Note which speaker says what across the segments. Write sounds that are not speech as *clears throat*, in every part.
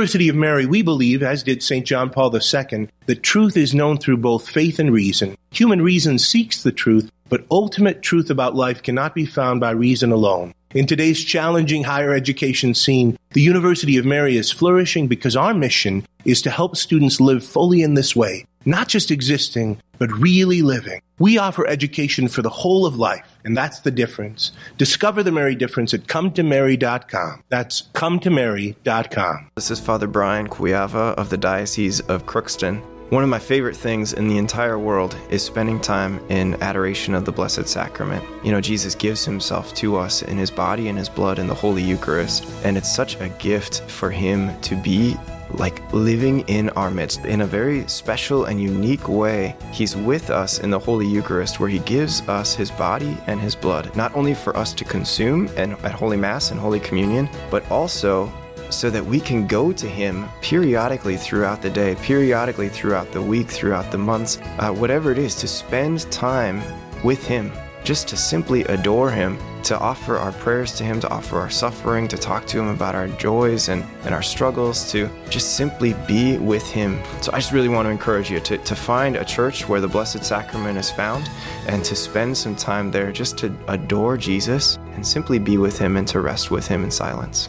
Speaker 1: University of Mary, we believe, as did St. John Paul II, that truth is known through both faith and reason. Human reason seeks the truth, but ultimate truth about life cannot be found by reason alone. In today's challenging higher education scene, the University of Mary is flourishing because our mission is to help students live fully in this way, not just existing, but really living. We offer education for the whole of life, and that's the difference. Discover the Mary difference at cometomary.com. That's cometomary.com.
Speaker 2: This is Father Brian Cuyava of the Diocese of Crookston. One of my favorite things in the entire world is spending time in adoration of the Blessed Sacrament. You know, Jesus gives himself to us in his body and his blood in the Holy Eucharist, and it's such a gift for him to be like living in our midst in a very special and unique way. He's with us in the Holy Eucharist, where He gives us His body and His blood, not only for us to consume and at Holy Mass and Holy Communion, but also so that we can go to Him periodically throughout the day, periodically throughout the week, throughout the months, uh, whatever it is, to spend time with Him, just to simply adore Him, to offer our prayers to Him, to offer our suffering, to talk to Him about our joys and, and our struggles, to just simply be with Him. So I just really want to encourage you to, to find a church where the Blessed Sacrament is found and to spend some time there just to adore Jesus and simply be with Him and to rest with Him in silence.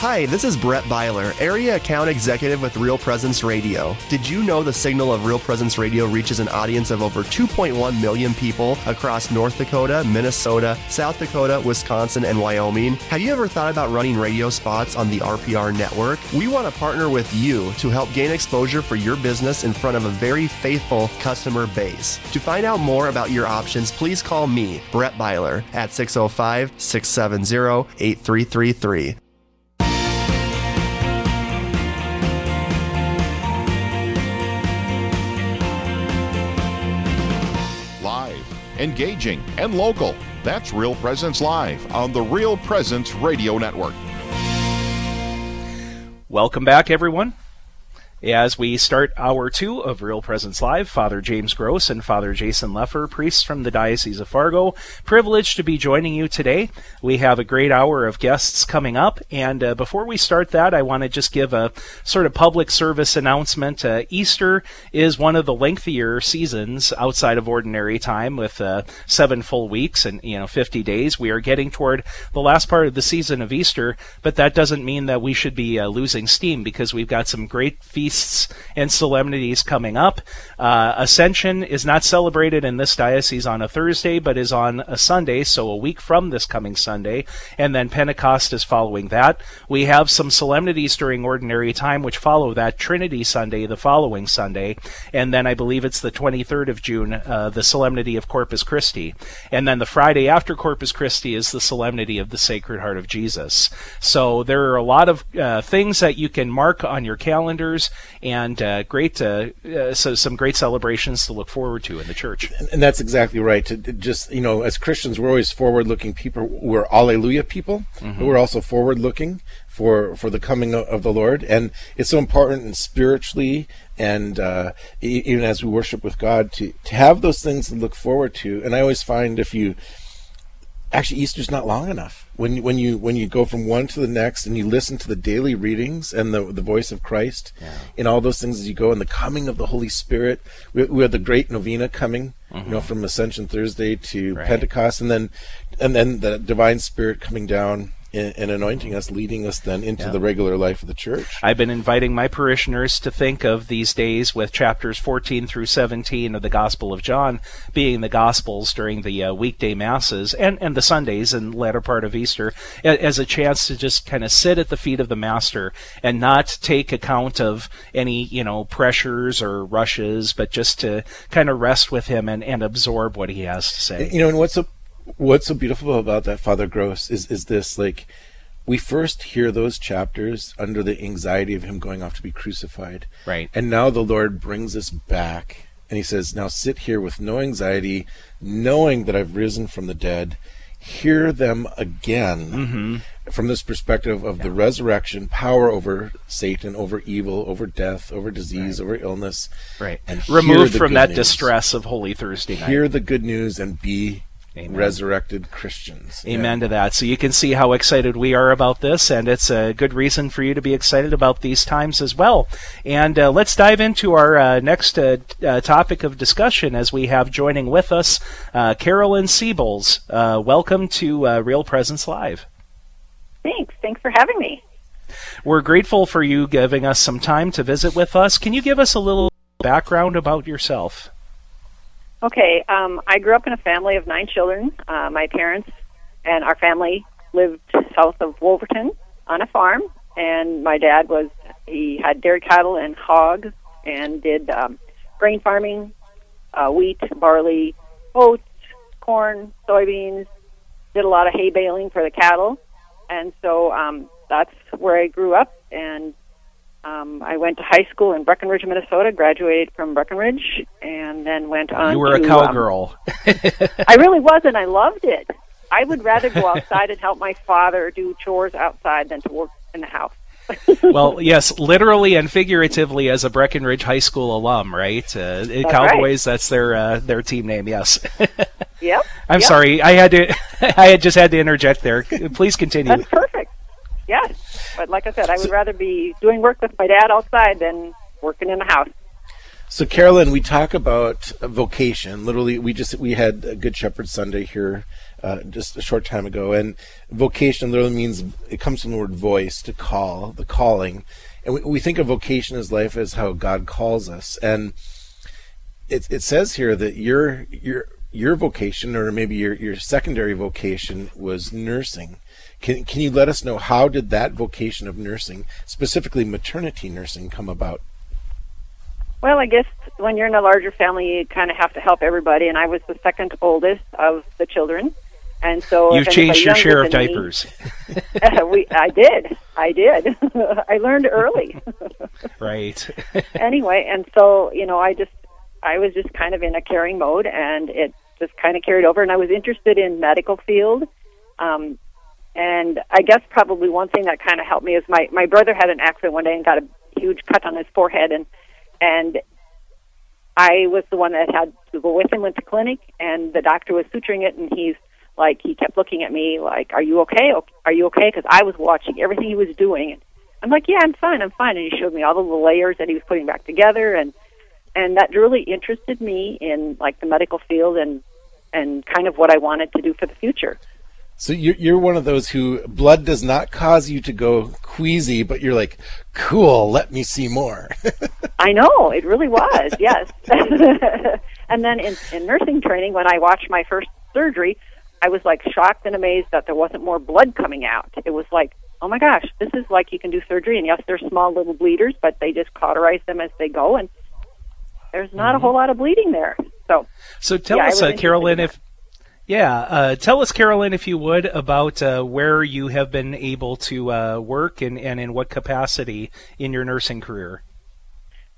Speaker 3: Hi, this is Brett Byler, Area Account Executive with Real Presence Radio. Did you know the signal of Real Presence Radio reaches an audience of over 2.1 million people across North Dakota, Minnesota, South Dakota, Wisconsin, and Wyoming? Have you ever thought about running radio spots on the RPR network? We want to partner with you to help gain exposure for your business in front of a very faithful customer base. To find out more about your options, please call me, Brett Byler, at 605 670 8333.
Speaker 4: Engaging, and local. That's Real Presence Live on the Real Presence Radio Network.
Speaker 5: Welcome back, everyone. As we start hour two of Real Presence Live, Father James Gross and Father Jason Lefor, priests from the Diocese of Fargo, privileged to be joining you today. We have a great hour of guests coming up, and uh, before we start that, I want to just give a sort of public service announcement. Uh, Easter is one of the lengthier seasons outside of ordinary time, with uh, seven full weeks and you know 50 days. We are getting toward the last part of the season of Easter, but that doesn't mean that we should be uh, losing steam because we've got some great feasts feasts and solemnities coming up. Uh, Ascension is not celebrated in this diocese on a Thursday, but is on a Sunday, so a week from this coming Sunday. And then Pentecost is following that. We have some solemnities during ordinary time, which follow that Trinity Sunday the following Sunday. And then I believe it's the 23rd of June, uh, the solemnity of Corpus Christi. And then the Friday after Corpus Christi is the solemnity of the Sacred Heart of Jesus. So there are a lot of uh, things that you can mark on your calendars and uh, great, uh, uh, so some great celebrations to look forward to in the church.
Speaker 6: And, and that's exactly right. Just you know, as Christians, we're always forward-looking people. We're Alleluia people. Mm-hmm. we're also forward-looking for for the coming of the Lord, and it's so important and spiritually and uh, even as we worship with God to to have those things to look forward to. And I always find if you actually Easter's not long enough when when you when you go from one to the next and you listen to the daily readings and the the voice of Christ yeah. in all those things as you go and the coming of the Holy Spirit. We, we have the great novena coming, mm-hmm. you know, from Ascension Thursday to right. Pentecost, and then and then the divine Spirit coming down and, anointing us, leading us then into yeah. the regular life of the church.
Speaker 5: I've been inviting my parishioners to think of these days with chapters 14 through 17 of the Gospel of John being the Gospels during the uh, weekday masses and, and the Sundays and latter part of Easter as a chance to just kind of sit at the feet of the Master and not take account of any, you know, pressures or rushes, but just to kind of rest with him and, and absorb what he has to say.
Speaker 6: You know, and what's so what's so beautiful about that Father Gross is is this like we first hear those chapters under the anxiety of him going off to be crucified.
Speaker 5: Right.
Speaker 6: And now the Lord brings us back and he says, Now sit here with no anxiety, knowing that I've risen from the dead. Hear them again
Speaker 5: Mm-hmm.
Speaker 6: from this perspective of the resurrection, power over Satan, over evil, over death, over disease, over illness.
Speaker 5: Right.
Speaker 6: And
Speaker 5: Removed from that
Speaker 6: news.
Speaker 5: distress of Holy Thursday night.
Speaker 6: Hear the good news and be
Speaker 5: Amen.
Speaker 6: resurrected Christians.
Speaker 5: Amen to that. So you can see how excited we are about this, and it's a good reason for you to be excited about these times as well. And uh, let's dive into our uh, next uh, uh, topic of discussion as we have joining with us uh, Carolyn Siebels. Uh, welcome to uh, Real Presence Live.
Speaker 7: Thanks. Thanks for having me.
Speaker 5: We're grateful for you giving us some time to visit with us. Can you give us a little background about yourself?
Speaker 7: Okay, um, I grew up in a family of nine children. Uh, my parents and our family lived south of Wolverton on a farm, and my dad was he had dairy cattle and hogs and did um, grain farming, uh, wheat, barley, oats, corn, soybeans. Did a lot of hay baling for the cattle, and so um, that's where I grew up. And um, I went to high school in Breckenridge, Minnesota. Graduated from Breckenridge, and then went on.
Speaker 5: You were a
Speaker 7: to, um,
Speaker 5: cowgirl. *laughs*
Speaker 7: I really was, and I loved it. I would rather go outside and help my father do chores outside than to work in the house. *laughs*
Speaker 5: well, yes, literally and figuratively as a Breckenridge High School alum, right? Uh, Cowboys, that's their uh, their team name. Yes.
Speaker 7: Yep. *laughs*
Speaker 5: I'm
Speaker 7: yep.
Speaker 5: sorry, I had to. I had just had to interject there. Please continue.
Speaker 7: That's perfect. Yes, but like I said, I would rather be doing work with my dad outside than working in the house.
Speaker 6: So, Carolyn, we talk about vocation. Literally, we just we had a Good Shepherd Sunday here uh, just a short time ago, and vocation literally means it comes from the word voice to call, the calling, and we, we think of vocation as life as how God calls us, and it it says here that your your your vocation or maybe your your secondary vocation was nursing. Can can you let us know how did that vocation of nursing, specifically maternity nursing, come about?
Speaker 7: Well, I guess when you're in a larger family, you kind of have to help everybody, and I was the second oldest of the children, and so
Speaker 5: You've changed your share of
Speaker 7: younger than me-
Speaker 5: diapers. *laughs*
Speaker 7: we, I did, I did. *laughs* I learned early. *laughs*
Speaker 5: right.
Speaker 7: anyway, and so you know, I just, I was just kind of in a caring mode, and it just kind of carried over. And I was interested in medical field, um, and I guess probably one thing that kind of helped me is my my brother had an accident one day and got a huge cut on his forehead, and and I was the one that had to go with him into clinic, and the doctor was suturing it, and he's like, he kept looking at me like, "Are you okay? Are you okay?" Because I was watching everything he was doing, and I'm like, "Yeah, I'm fine, I'm fine." And he showed me all the little layers that he was putting back together, and and that really interested me in like the medical field and and kind of what I wanted to do for the future.
Speaker 6: So you're you're one of those who blood does not cause you to go queasy, but you're like, cool. Let me see more. *laughs*
Speaker 7: I know it really was, yes. *laughs* and then in, in nursing training, when I watched my first surgery, I was like shocked and amazed that there wasn't more blood coming out. It was like, oh my gosh, this is like you can do surgery, and yes, they're small little bleeders, but they just cauterize them as they go, and there's not a whole lot of bleeding there. So,
Speaker 5: So tell
Speaker 7: Yeah,
Speaker 5: us, uh, Carolyn, if yeah, uh, tell us, Carolyn, if you would, about uh, where you have been able to uh, work and, and in what capacity in your nursing career.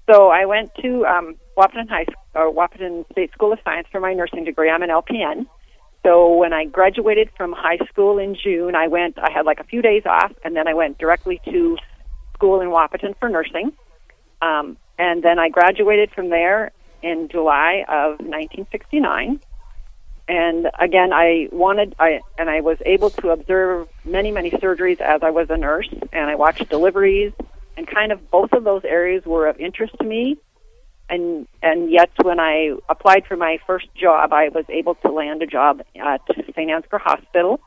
Speaker 7: so I went to um, Wahpeton High or Wahpeton State School of Science for my nursing degree. I'm an LPN. So when I graduated from high school in June, I went. I had like a few days off, and then I went directly to school in Wahpeton for nursing. Um, and then I graduated from there in July of 1969. And again, I wanted, I and I was able to observe many, many surgeries as I was a nurse, and I watched deliveries, and kind of both of those areas were of interest to me. And and yet, when I applied for my first job, I was able to land a job at St. Ansgar Hospital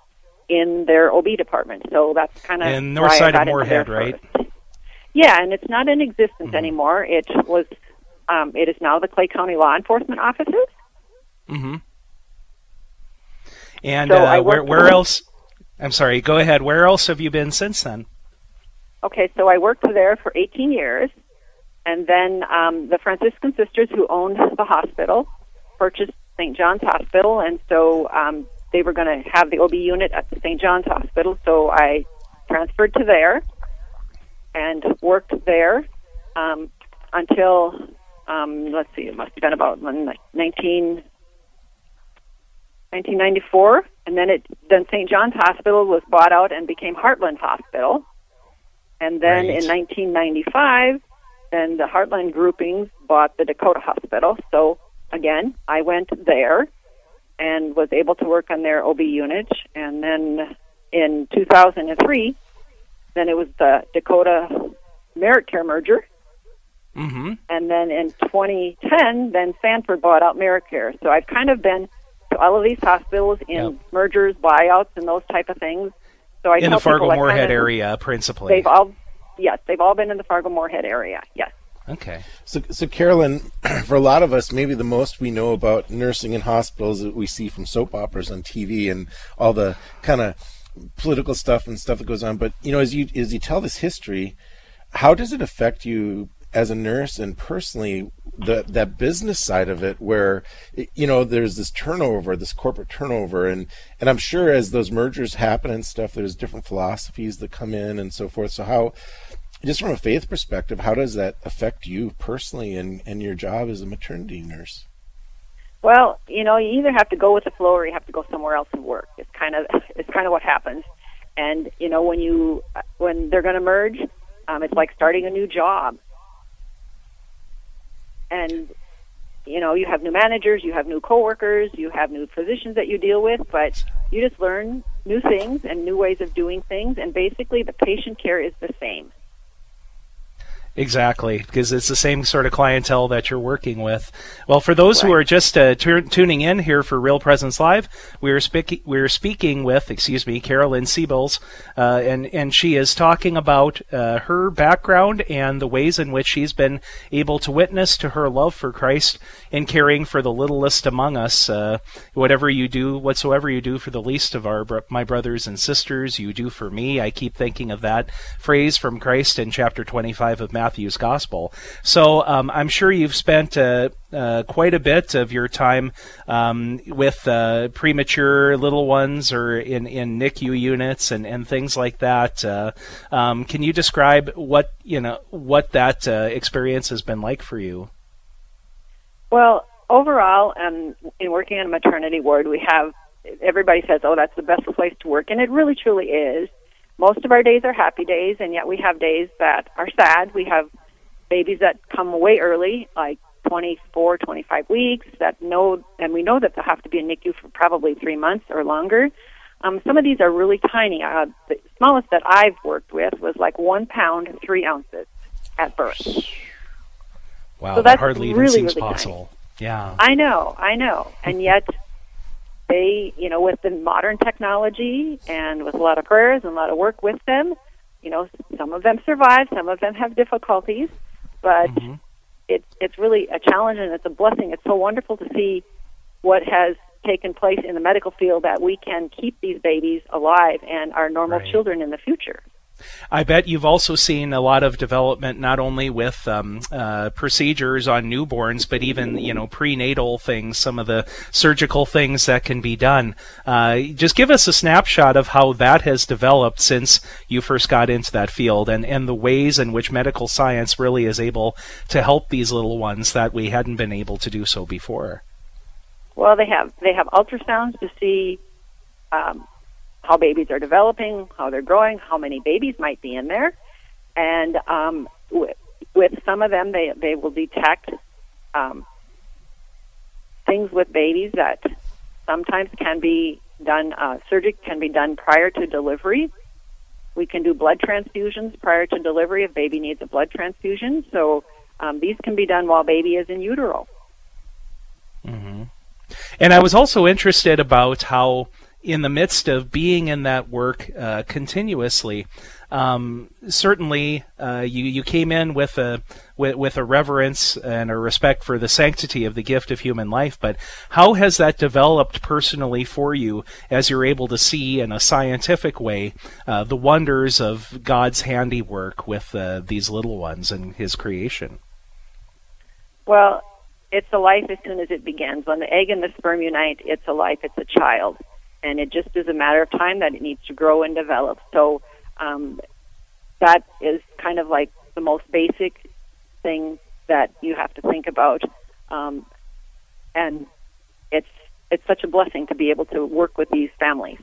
Speaker 7: in their OB department. So that's kind of
Speaker 5: And north side of Moorhead, right?
Speaker 7: first. Yeah, and it's not in existence anymore. It was, um, it is now the Clay County Law Enforcement Offices.
Speaker 5: Mm-hmm. And
Speaker 7: So
Speaker 5: uh, where where else? I'm sorry. Go ahead. Where else have you been since then?
Speaker 7: Okay, so I worked there for 18 years, and then um, the Franciscan sisters who owned the hospital purchased St. John's Hospital, and so um, they were going to have the OB unit at the St. John's Hospital. So I transferred to there and worked there um, until um, let's see, it must have been about 19, 1994, and then it then St. John's Hospital was bought out and became Heartland Hospital, and then
Speaker 5: Right.
Speaker 7: in 1995, then the Heartland groupings bought the Dakota Hospital. So again, I went there and was able to work on their OB unit, and then in 2003, then it was the Dakota Merit Care merger
Speaker 5: Mm-hmm.
Speaker 7: and then in 2010, then Sanford bought out MeritCare. So I've kind of been to all of these hospitals in
Speaker 5: Yep.
Speaker 7: mergers, buyouts, and those type of things. So I
Speaker 5: In the Fargo Moorhead
Speaker 7: kinda-
Speaker 5: area, principally.
Speaker 7: They've all, yes, they've all been in the Fargo Moorhead area. Yes.
Speaker 5: Okay.
Speaker 6: So, so Carolyn, *clears throat* for a lot of us, maybe the most we know about nursing in hospitals that we see from soap operas on TV and all the kind of political stuff and stuff that goes on. But you know, as you as you tell this history, how does it affect you as a nurse and personally the that business side of it, where you know there's this turnover, this corporate turnover, and and I'm sure as those mergers happen and stuff, there's different philosophies that come in and so forth. So how just from a faith perspective, how does that affect you personally and, and your job as a maternity nurse?
Speaker 7: Well, you know, you either have to go with the flow or you have to go somewhere else and work. It's kind of it's kind of what happens. And you know, when you when they're going to merge, um, it's like starting a new job. And you know, you have new managers, you have new coworkers, you have new physicians that you deal with, but you just learn new things and new ways of doing things. And basically, the patient care is the same.
Speaker 5: Exactly, because it's the same sort of clientele that you're working with. Well, for those who are just uh, tu- tuning in here for Real Presence Live, we are speaking we are speaking with, excuse me, Carolyn Siebels, uh, and and she is talking about uh, her background and the ways in which she's been able to witness to her love for Christ in caring for the littlest among us. Uh, whatever you do, whatsoever you do for the least of our my brothers and sisters, you do for me. I keep thinking of that phrase from Christ in chapter 25 of Matthew's Gospel. So um, I'm sure you've spent uh, uh, quite a bit of your time um, with uh, premature little ones or in, in NICU units and, and things like that. Uh, um, can you describe what you know what that uh, experience has been like for you?
Speaker 7: Well, overall, um, in working in a maternity ward, we have everybody says, "Oh, that's the best place to work," and it really, truly is. Most of our days are happy days, and yet we have days that are sad. We have babies that come way early, like 24, 25 weeks, that know, and we know that they'll have to be in NICU for probably three months or longer. Um, some of these are really tiny. Uh, the smallest that I've worked with was like one pound, three ounces at birth.
Speaker 5: Wow,
Speaker 7: So
Speaker 5: that hardly even seems
Speaker 7: really tiny.
Speaker 5: possible. Yeah.
Speaker 7: I know, I know. And yet they, you know, with the modern technology and with a lot of prayers and a lot of work with them, you know, some of them survive, some of them have difficulties, but
Speaker 5: Mhm.
Speaker 7: it's it's really a challenge and it's a blessing. It's so wonderful to see what has taken place in the medical field that we can keep these babies alive and our normal
Speaker 5: Right.
Speaker 7: children in the future.
Speaker 5: I bet you've also seen a lot of development, not only with um, uh, procedures on newborns, but even you know prenatal things, some of the surgical things that can be done. Uh, just give us a snapshot of how that has developed since you first got into that field, and and the ways in which medical science really is able to help these little ones that we hadn't been able to do so before.
Speaker 7: Well, they have they have ultrasounds to see um, how babies are developing, how they're growing, how many babies might be in there, and um, with, with some of them, they they will detect um, things with babies that sometimes can be done. Uh, surgery can be done prior to delivery. We can do blood transfusions prior to delivery if baby needs a blood transfusion. So um, these can be done while baby is in utero.
Speaker 5: hmm And I was also interested about how, in the midst of being in that work uh, continuously, um, certainly uh, you you came in with a with, with a reverence and a respect for the sanctity of the gift of human life. But how has that developed personally for you as you're able to see in a scientific way uh, the wonders of God's handiwork with uh, these little ones and His creation?
Speaker 7: Well, it's a life as soon as it begins. When the egg and the sperm unite, it's a life, it's a child. And it just is a matter of time that it needs to grow and develop. So Um, that is kind of like the most basic thing that you have to think about, um, and it's it's such a blessing to be able to work with these families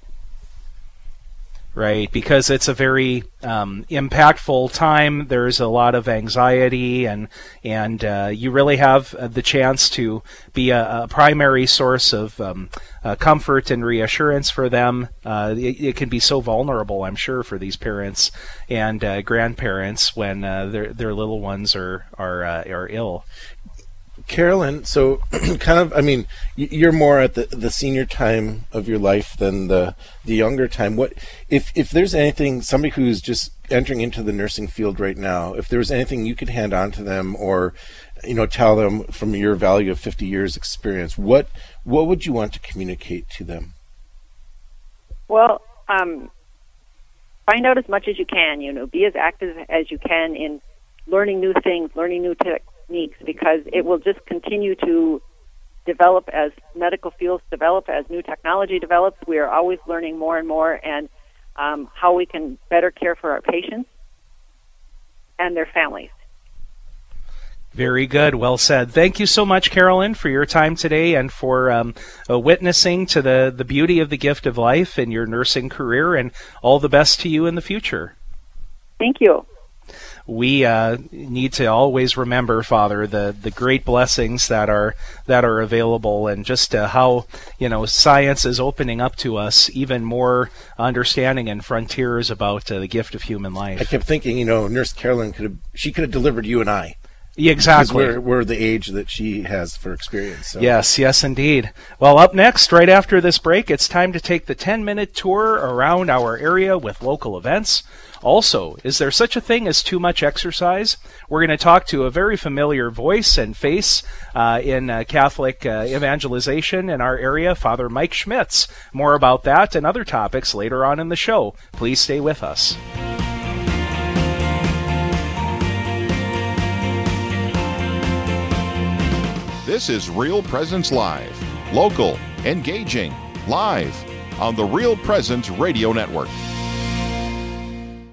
Speaker 5: right? Because it's a very um, impactful time. There's a lot of anxiety, and and uh, you really have uh, the chance to be a, a primary source of um, uh, comfort and reassurance for them. Uh, it, it, can be so vulnerable, I'm sure, for these parents and uh, grandparents when uh, their their little ones are are are ill.
Speaker 6: Carolyn, so *clears throat* kind of, I mean, you're more at the, the senior time of your life than the the younger time. What if if there's anything somebody who's just entering into the nursing field right now, if there's anything you could hand on to them or you know tell them from your value of 50 years experience, what what would you want to communicate to them?
Speaker 7: Well, um, find out as much as you can. You know, be as active as you can in learning new things, learning new te- techniques because it will just continue to develop as medical fields develop, as new technology develops. We are always learning more and more and um, how we can better care for our patients and their families.
Speaker 5: Very good. Well said. Thank you so much, Carolyn, for your time today and for um, uh, witnessing to the, the beauty of the gift of life in your nursing career, and all the best to you in the future.
Speaker 7: Thank you
Speaker 5: we uh, need to always remember, Father, the the great blessings that are that are available, and just uh, how you know science is opening up to us even more understanding and frontiers about uh, the gift of human life.
Speaker 6: I kept thinking, you know, Nurse Carolyn could have she could have delivered you and I.
Speaker 5: Exactly.
Speaker 6: We're, we're, the age that she has for experience. So.
Speaker 5: Yes, yes, indeed. Well, up next, right after this break, it's time to take the 10 minute tour around our area with local events. Also, is there such a thing as too much exercise? We're going to talk to a very familiar voice and face uh, in uh, Catholic uh, evangelization in our area, Father Mike Schmitz. More about that and other topics later on in the show. Please stay with us.
Speaker 4: This is Real Presence Live, local, engaging, live on the Real Presence Radio Network.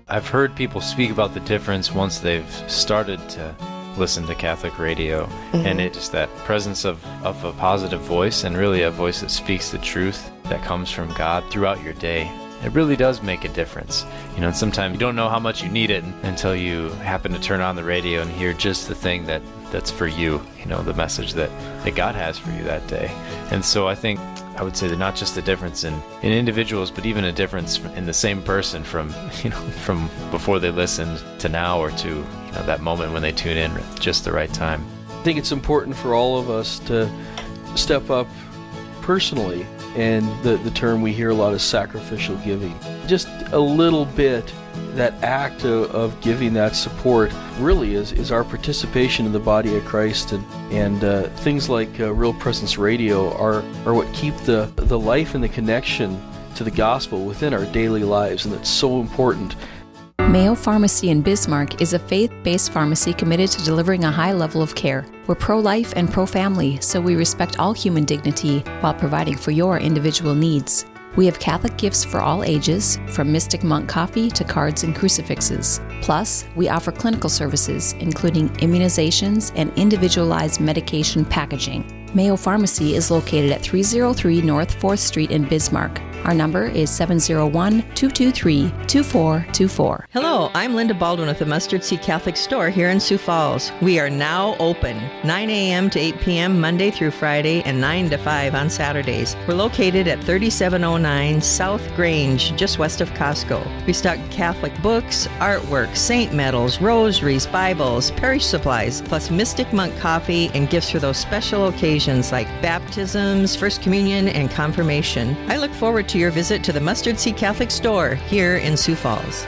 Speaker 8: I've heard people speak about the difference once they've started to listen to Catholic radio, mm-hmm. and it's that presence of, of a positive voice and really a voice that speaks the truth that comes from God throughout your day. It really does make a difference. You know, and sometimes you don't know how much you need it until you happen to turn on the radio and hear just the thing that that's for you, you know, the message that, that God has for you that day. And so I think I would say that not just a difference in, in individuals, but even a difference in the same person from *laughs* you know from before they listened to now or to you know that moment when they tune in at just the right time.
Speaker 9: I think it's important for all of us to step up personally, and the the term we hear a lot is sacrificial giving. Just a little bit that act of, of, giving that support really is, is our participation in the body of Christ and, and uh, things like uh, Real Presence Radio are, are what keep the, the life and the connection to the gospel within our daily lives and that's so important.
Speaker 10: Mayo Pharmacy in Bismarck is a faith based pharmacy committed to delivering a high level of care. We're pro life and pro family, so we respect all human dignity while providing for your individual needs. We have Catholic gifts for all ages, from Mystic Monk coffee to cards and crucifixes. Plus, we offer clinical services, including immunizations and individualized medication packaging. Mayo Pharmacy is located at 303 North 4th Street in Bismarck. Our number is 701 223 2424.
Speaker 11: Hello, I'm Linda Baldwin with the Mustard Seed Catholic Store here in Sioux Falls. We are now open 9 a.m. to 8 p.m. Monday through Friday and 9 to 5 on Saturdays. We're located at 3709 South Grange, just west of Costco. We stock Catholic books, artwork, saint medals, rosaries, Bibles, parish supplies, plus Mystic Monk coffee and gifts for those special occasions like baptisms, First Communion, and confirmation. I look forward to your visit to the Mustard Seed Catholic Store here in Sioux Falls.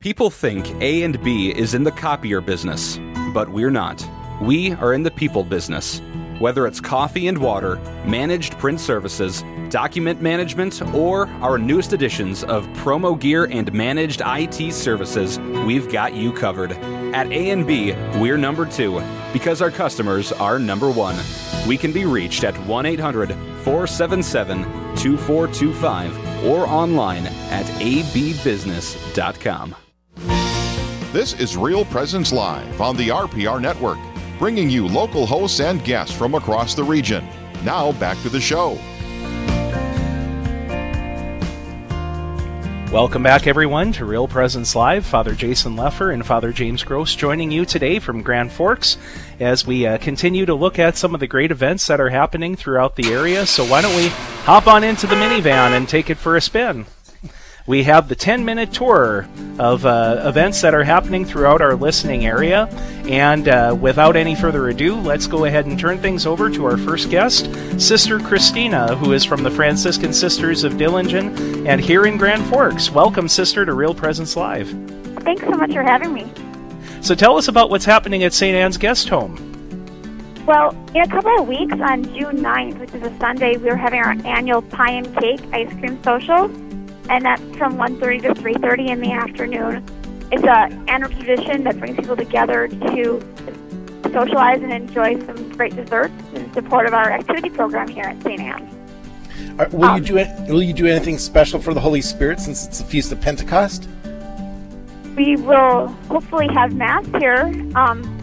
Speaker 12: People think A and B is in the copier business, but we're not. We are in the people business. Whether it's coffee and water, managed print services, document management, or our newest editions of promo gear and managed IT services, we've got you covered. At A&B, we're number 2 because our customers are number 1. We can be reached at 1 800 477 2425 or online at abbusiness.com.
Speaker 4: This is Real Presence Live on the RPR Network, bringing you local hosts and guests from across the region. Now back to the show.
Speaker 5: Welcome back, everyone, to Real Presence Live. Father Jason Lefor and Father James Gross joining you today from Grand Forks as we uh, continue to look at some of the great events that are happening throughout the area. So, why don't we hop on into the minivan and take it for a spin? We have the 10 minute tour of uh, events that are happening throughout our listening area. And uh, without any further ado, let's go ahead and turn things over to our first guest, Sister Christina, who is from the Franciscan Sisters of Dillingen and here in Grand Forks. Welcome, Sister, to Real Presence Live.
Speaker 13: Thanks so much for having me.
Speaker 5: So tell us about what's happening at St. Anne's Guest Home.
Speaker 13: Well, in a couple of weeks on June 9th, which is a Sunday, we're having our annual pie and cake ice cream social and that's from 1.30 to 3.30 in the afternoon. It's a annual tradition that brings people together to socialize and enjoy some great desserts in support of our activity program here at St. Anne's.
Speaker 6: Uh, will um, you do Will you do anything special for the Holy Spirit since it's the Feast of Pentecost?
Speaker 13: We will hopefully have mass here. Um,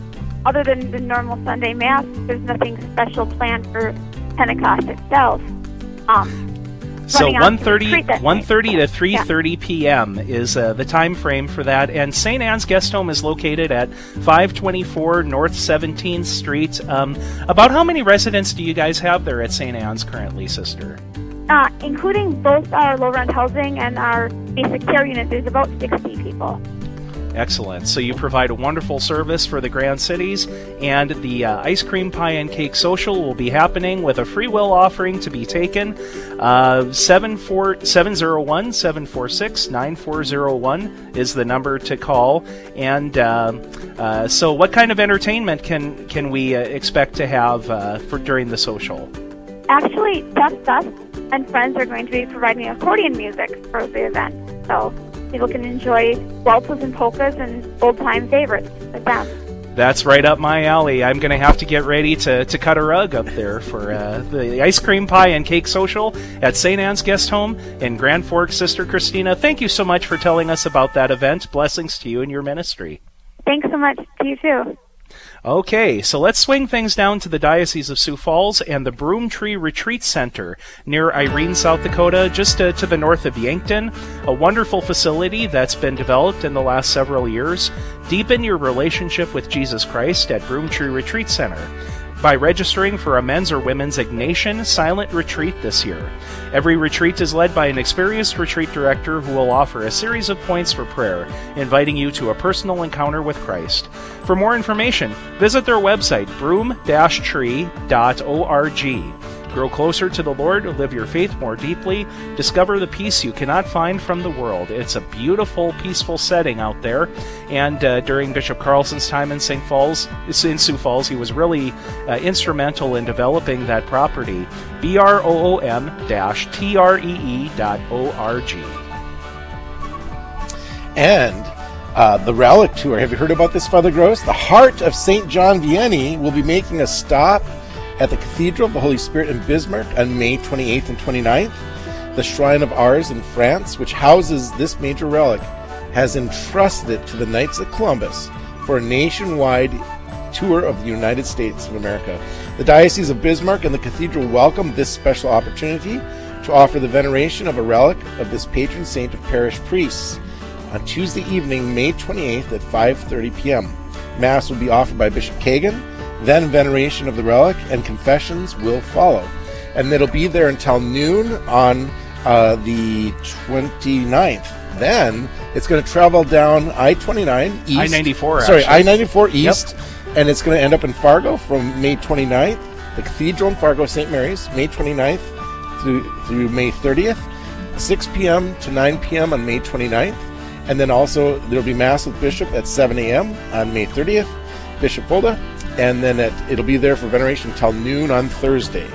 Speaker 13: other than the normal Sunday mass, there's nothing special planned for Pentecost itself. Um,
Speaker 5: so 1.30, 1.30 to 3.30 yeah. p.m. is uh, the time frame for that. And St. Anne's Guest Home is located at 524 North 17th Street. Um, about how many residents do you guys have there at St. Anne's currently, sister?
Speaker 13: Uh, including both our low rent housing and our basic care unit, there's about 60 people.
Speaker 5: Excellent. So you provide a wonderful service for the Grand Cities, and the uh, ice cream pie and cake social will be happening with a free will offering to be taken. Uh, 701 746 9401 is the number to call. And uh, uh, so, what kind of entertainment can can we uh, expect to have uh, for during the social?
Speaker 13: Actually, Just Us and friends are going to be providing accordion music for the event. So people can enjoy waltzes and polkas and old time favorites with them.
Speaker 5: That's right up my alley. I'm going to have to get ready to, to cut a rug up there for uh, the ice cream pie and cake social at St. Anne's Guest Home in Grand Forks. Sister Christina, thank you so much for telling us about that event. Blessings to you and your ministry.
Speaker 13: Thanks so much to you too.
Speaker 5: Okay, so let's swing things down to the Diocese of Sioux Falls and the Broomtree Retreat Center near Irene, South Dakota, just to, to the north of Yankton. A wonderful facility that's been developed in the last several years. Deepen your relationship with Jesus Christ at Broomtree Retreat Center by registering for a men's or women's Ignatian silent retreat this year. Every retreat is led by an experienced retreat director who will offer a series of points for prayer, inviting you to a personal encounter with Christ. For more information, visit their website, broom-tree.org. Grow closer to the Lord, live your faith more deeply, discover the peace you cannot find from the world. It's a beautiful, peaceful setting out there. And uh, during Bishop Carlson's time in St. Falls, in Sioux Falls, he was really uh, instrumental in developing that property. B R O O M T R E E dot O R G.
Speaker 6: And uh, the Relic Tour. Have you heard about this, Father Gross? The Heart of St. John Vianney will be making a stop at the Cathedral of the Holy Spirit in Bismarck on May 28th and 29th. The Shrine of Ars in France, which houses this major relic, has entrusted it to the Knights of Columbus for a nationwide tour of the United States of America. The Diocese of Bismarck and the Cathedral welcome this special opportunity to offer the veneration of a relic of this patron saint of parish priests on Tuesday evening, May 28th at 5:30 p.m. Mass will be offered by Bishop Kagan then veneration of the relic and confessions will follow. And it'll be there until noon on uh, the 29th. Then it's going to travel down I 29 east.
Speaker 5: I 94,
Speaker 6: Sorry, I 94 east. Yep. And it's going to end up in Fargo from May 29th. The Cathedral in Fargo, St. Mary's, May 29th through, through May 30th. 6 p.m. to 9 p.m. on May 29th. And then also there'll be Mass with Bishop at 7 a.m. on May 30th. Bishop Folda and then it, it'll be there for veneration until noon on Thursday.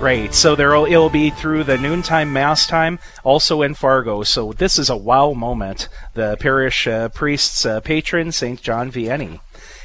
Speaker 5: Right. So there'll it'll be through the noontime mass time, also in Fargo. So this is a wow moment. The parish uh, priest's uh, patron, Saint John Vianney.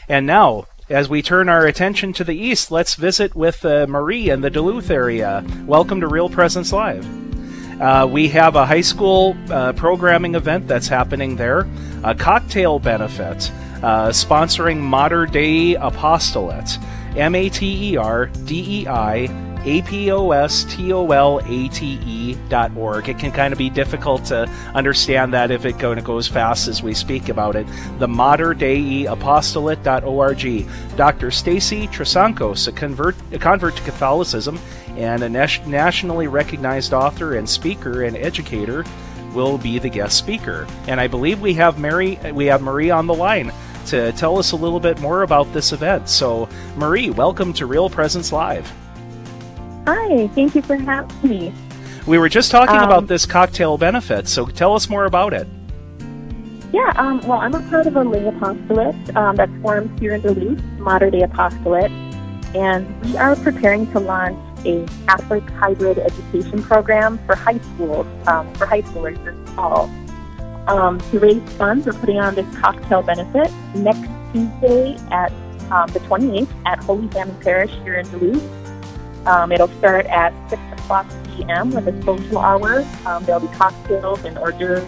Speaker 5: And now, as we turn our attention to the east, let's visit with uh, Marie in the Duluth area. Welcome to Real Presence Live. Uh, we have a high school uh, programming event that's happening there, a cocktail benefit uh, sponsoring Mater Dei Apostolate, M A T E R D E I A P O S T O L A T E dot org. It can kind of be difficult to understand that if it kind of goes fast as we speak about it. The Mater Dei Apostolate dot org. Dr. Stacy Trasancos, a convert, a convert to Catholicism and a nas- nationally recognized author and speaker and educator, will be the guest speaker. And I believe we have Mary, we have Marie on the line to tell us a little bit more about this event. So, Marie, welcome to Real Presence Live.
Speaker 14: Hi, thank you for having me.
Speaker 5: We were just talking
Speaker 14: Um,
Speaker 5: about this cocktail benefit, so tell us more about it.
Speaker 14: Yeah, um, well, I'm a part of a lay apostolate um, that's formed here in Duluth, Mater Dei Apostolate, and we are preparing to launch a Catholic hybrid education program for high schools, um, for high schoolers this fall. Um, to raise funds, we're putting on this cocktail benefit next Tuesday at um, the 28th at Holy Family Parish here in Duluth. Um, it'll start at 6 o'clock p.m. with a social hour. Um, there'll be cocktails and hors d'oeuvres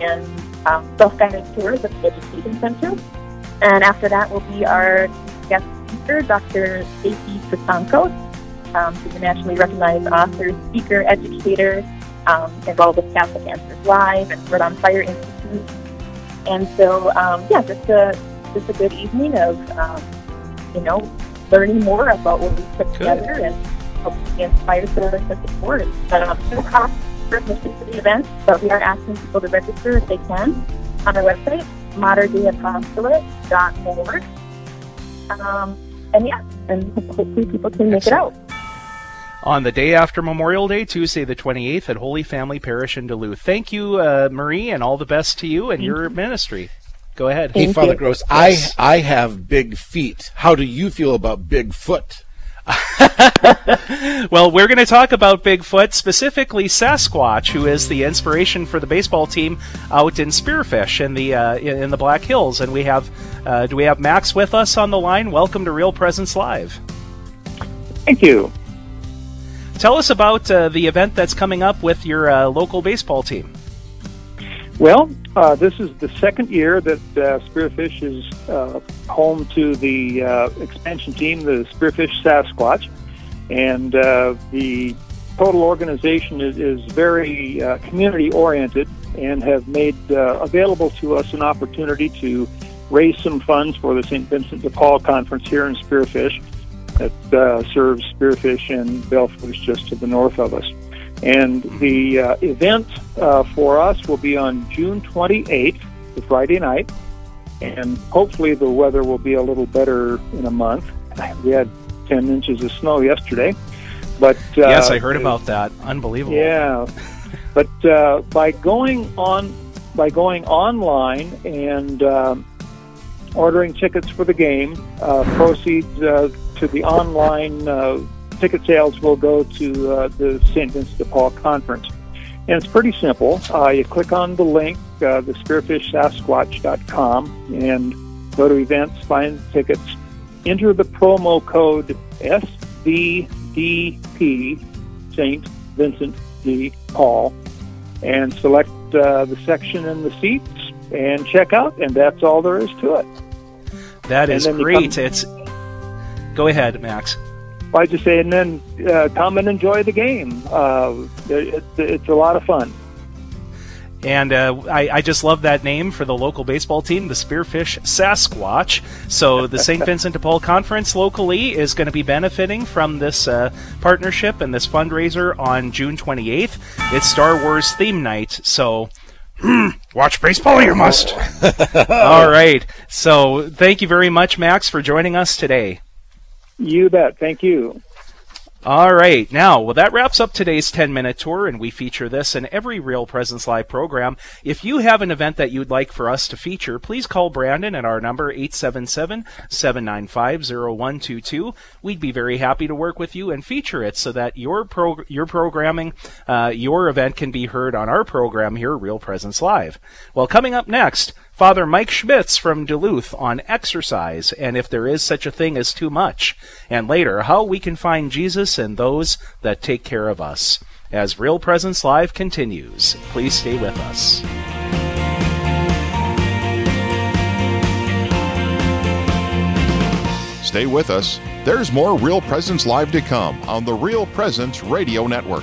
Speaker 14: and um, self-guided tours of the education center. And after that will be our guest speaker, Dr. Stacy Trasancos. Um, she's a nationally recognized author, speaker, educator, um, involved with Catholic Answers Live and Word on Fire Institute. And so, um, yeah, just a just a good evening of, um, you know, learning more about what we put together and hopefully inspire the, the support. Um, no cost for admission to the event, but we are asking people to register if they can on our website, materdeiapostolate.org. Um, and yeah, and hopefully people can make it out.
Speaker 5: On the day after Memorial Day, Tuesday the 28th, at Holy Family Parish in Duluth. Thank you, uh, Marie, and all the best to you and your ministry. Go ahead.
Speaker 6: Hey, Father Gross, I I have big feet. How do you feel about Bigfoot? *laughs*
Speaker 5: well, we're going to talk about Bigfoot, specifically Sasquatch, who is the inspiration for the baseball team out in Spearfish in the uh, in in the Black Hills. And we have uh, do we have Max with us on the line? Welcome to Real Presence Live.
Speaker 15: Thank you.
Speaker 5: Tell us about uh, the event that's coming up with your uh, local baseball team.
Speaker 15: Well, uh, this is the second year that uh, Spearfish is uh, home to the uh, expansion team, the Spearfish Sasquatch, and the total organization is, is very community oriented and have made available to us an opportunity to raise some funds for the St. Vincent de Paul Conference here in Spearfish that uh, serves Spearfish and Belle Fourche just to the north of us. And the uh, event uh, for us will be on June 28th, the Friday night, and hopefully the weather will be a little better in a month. We had 10 inches of snow yesterday, but uh,
Speaker 5: yes, I heard about that. Unbelievable.
Speaker 15: Yeah, but uh, by going on, by going online and um, ordering tickets for the game, uh, proceeds uh, to the online uh, ticket sales will go to uh, the St. Vincent de Paul Conference. And it's pretty simple. Uh, you click on the link, uh, the spearfishsasquatch.com, and go to events, find tickets, enter the promo code SVDP, St. Vincent de Paul, and select uh, the section and the seats and check out, and that's all there is to it.
Speaker 5: That is great.
Speaker 15: come-
Speaker 5: It's go ahead, Max.
Speaker 15: I just say, and then uh, come and enjoy the game. Uh, it, it's a lot of fun.
Speaker 5: And uh, I, I just love that name for the local baseball team, the Spearfish Sasquatch. So the St. *laughs* Vincent de Paul Conference locally is going to be benefiting from this uh, partnership and this fundraiser on June 28th. It's Star Wars theme night, so *clears throat* watch baseball you must. *laughs* All right. So thank you very much, Max, for joining us today.
Speaker 15: You bet. Thank you.
Speaker 5: All right. Now, well, that wraps up today's 10 minute tour, and we feature this in every Real Presence Live program. If you have an event that you'd like for us to feature, please call Brandon at our number 877 795 0122. We'd be very happy to work with you and feature it so that your, pro- your programming, uh, your event can be heard on our program here, Real Presence Live. Well, coming up next, Father Mike Schmitz from Duluth on exercise and if there is such a thing as too much, and later how we can find Jesus and those that take care of us. as Real Presence Live continues. Please stay with us.
Speaker 4: Stay with us. There's more Real Presence Live to come on the Real Presence Radio Network.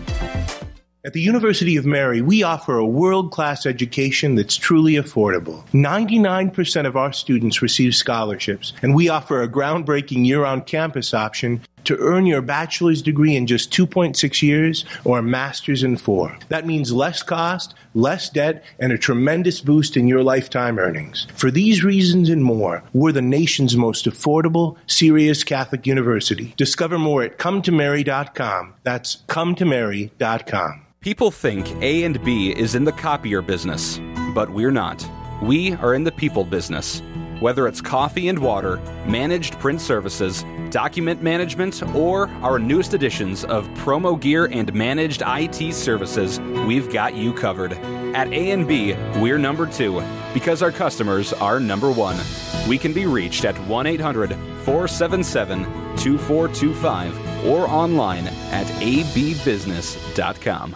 Speaker 1: At the University of Mary, we offer a world class education that's truly affordable. 99% of our students receive scholarships, and we offer a groundbreaking year round campus option to earn your bachelor's degree in just 2.6 years or a master's in four. That means less cost, less debt, and a tremendous boost in your lifetime earnings. For these reasons and more, we're the nation's most affordable, serious Catholic university. Discover more at cometomary.com. That's cometomary.com.
Speaker 12: People think A and B is in the copier business, but we're not. We are in the people business. Whether it's coffee and water, managed print services, document management, or our newest editions of promo gear and managed IT services, we've got you covered. At A&B, we're number 2 because our customers are number 1. We can be reached at 1-800-477-2425 or online at abbusiness.com.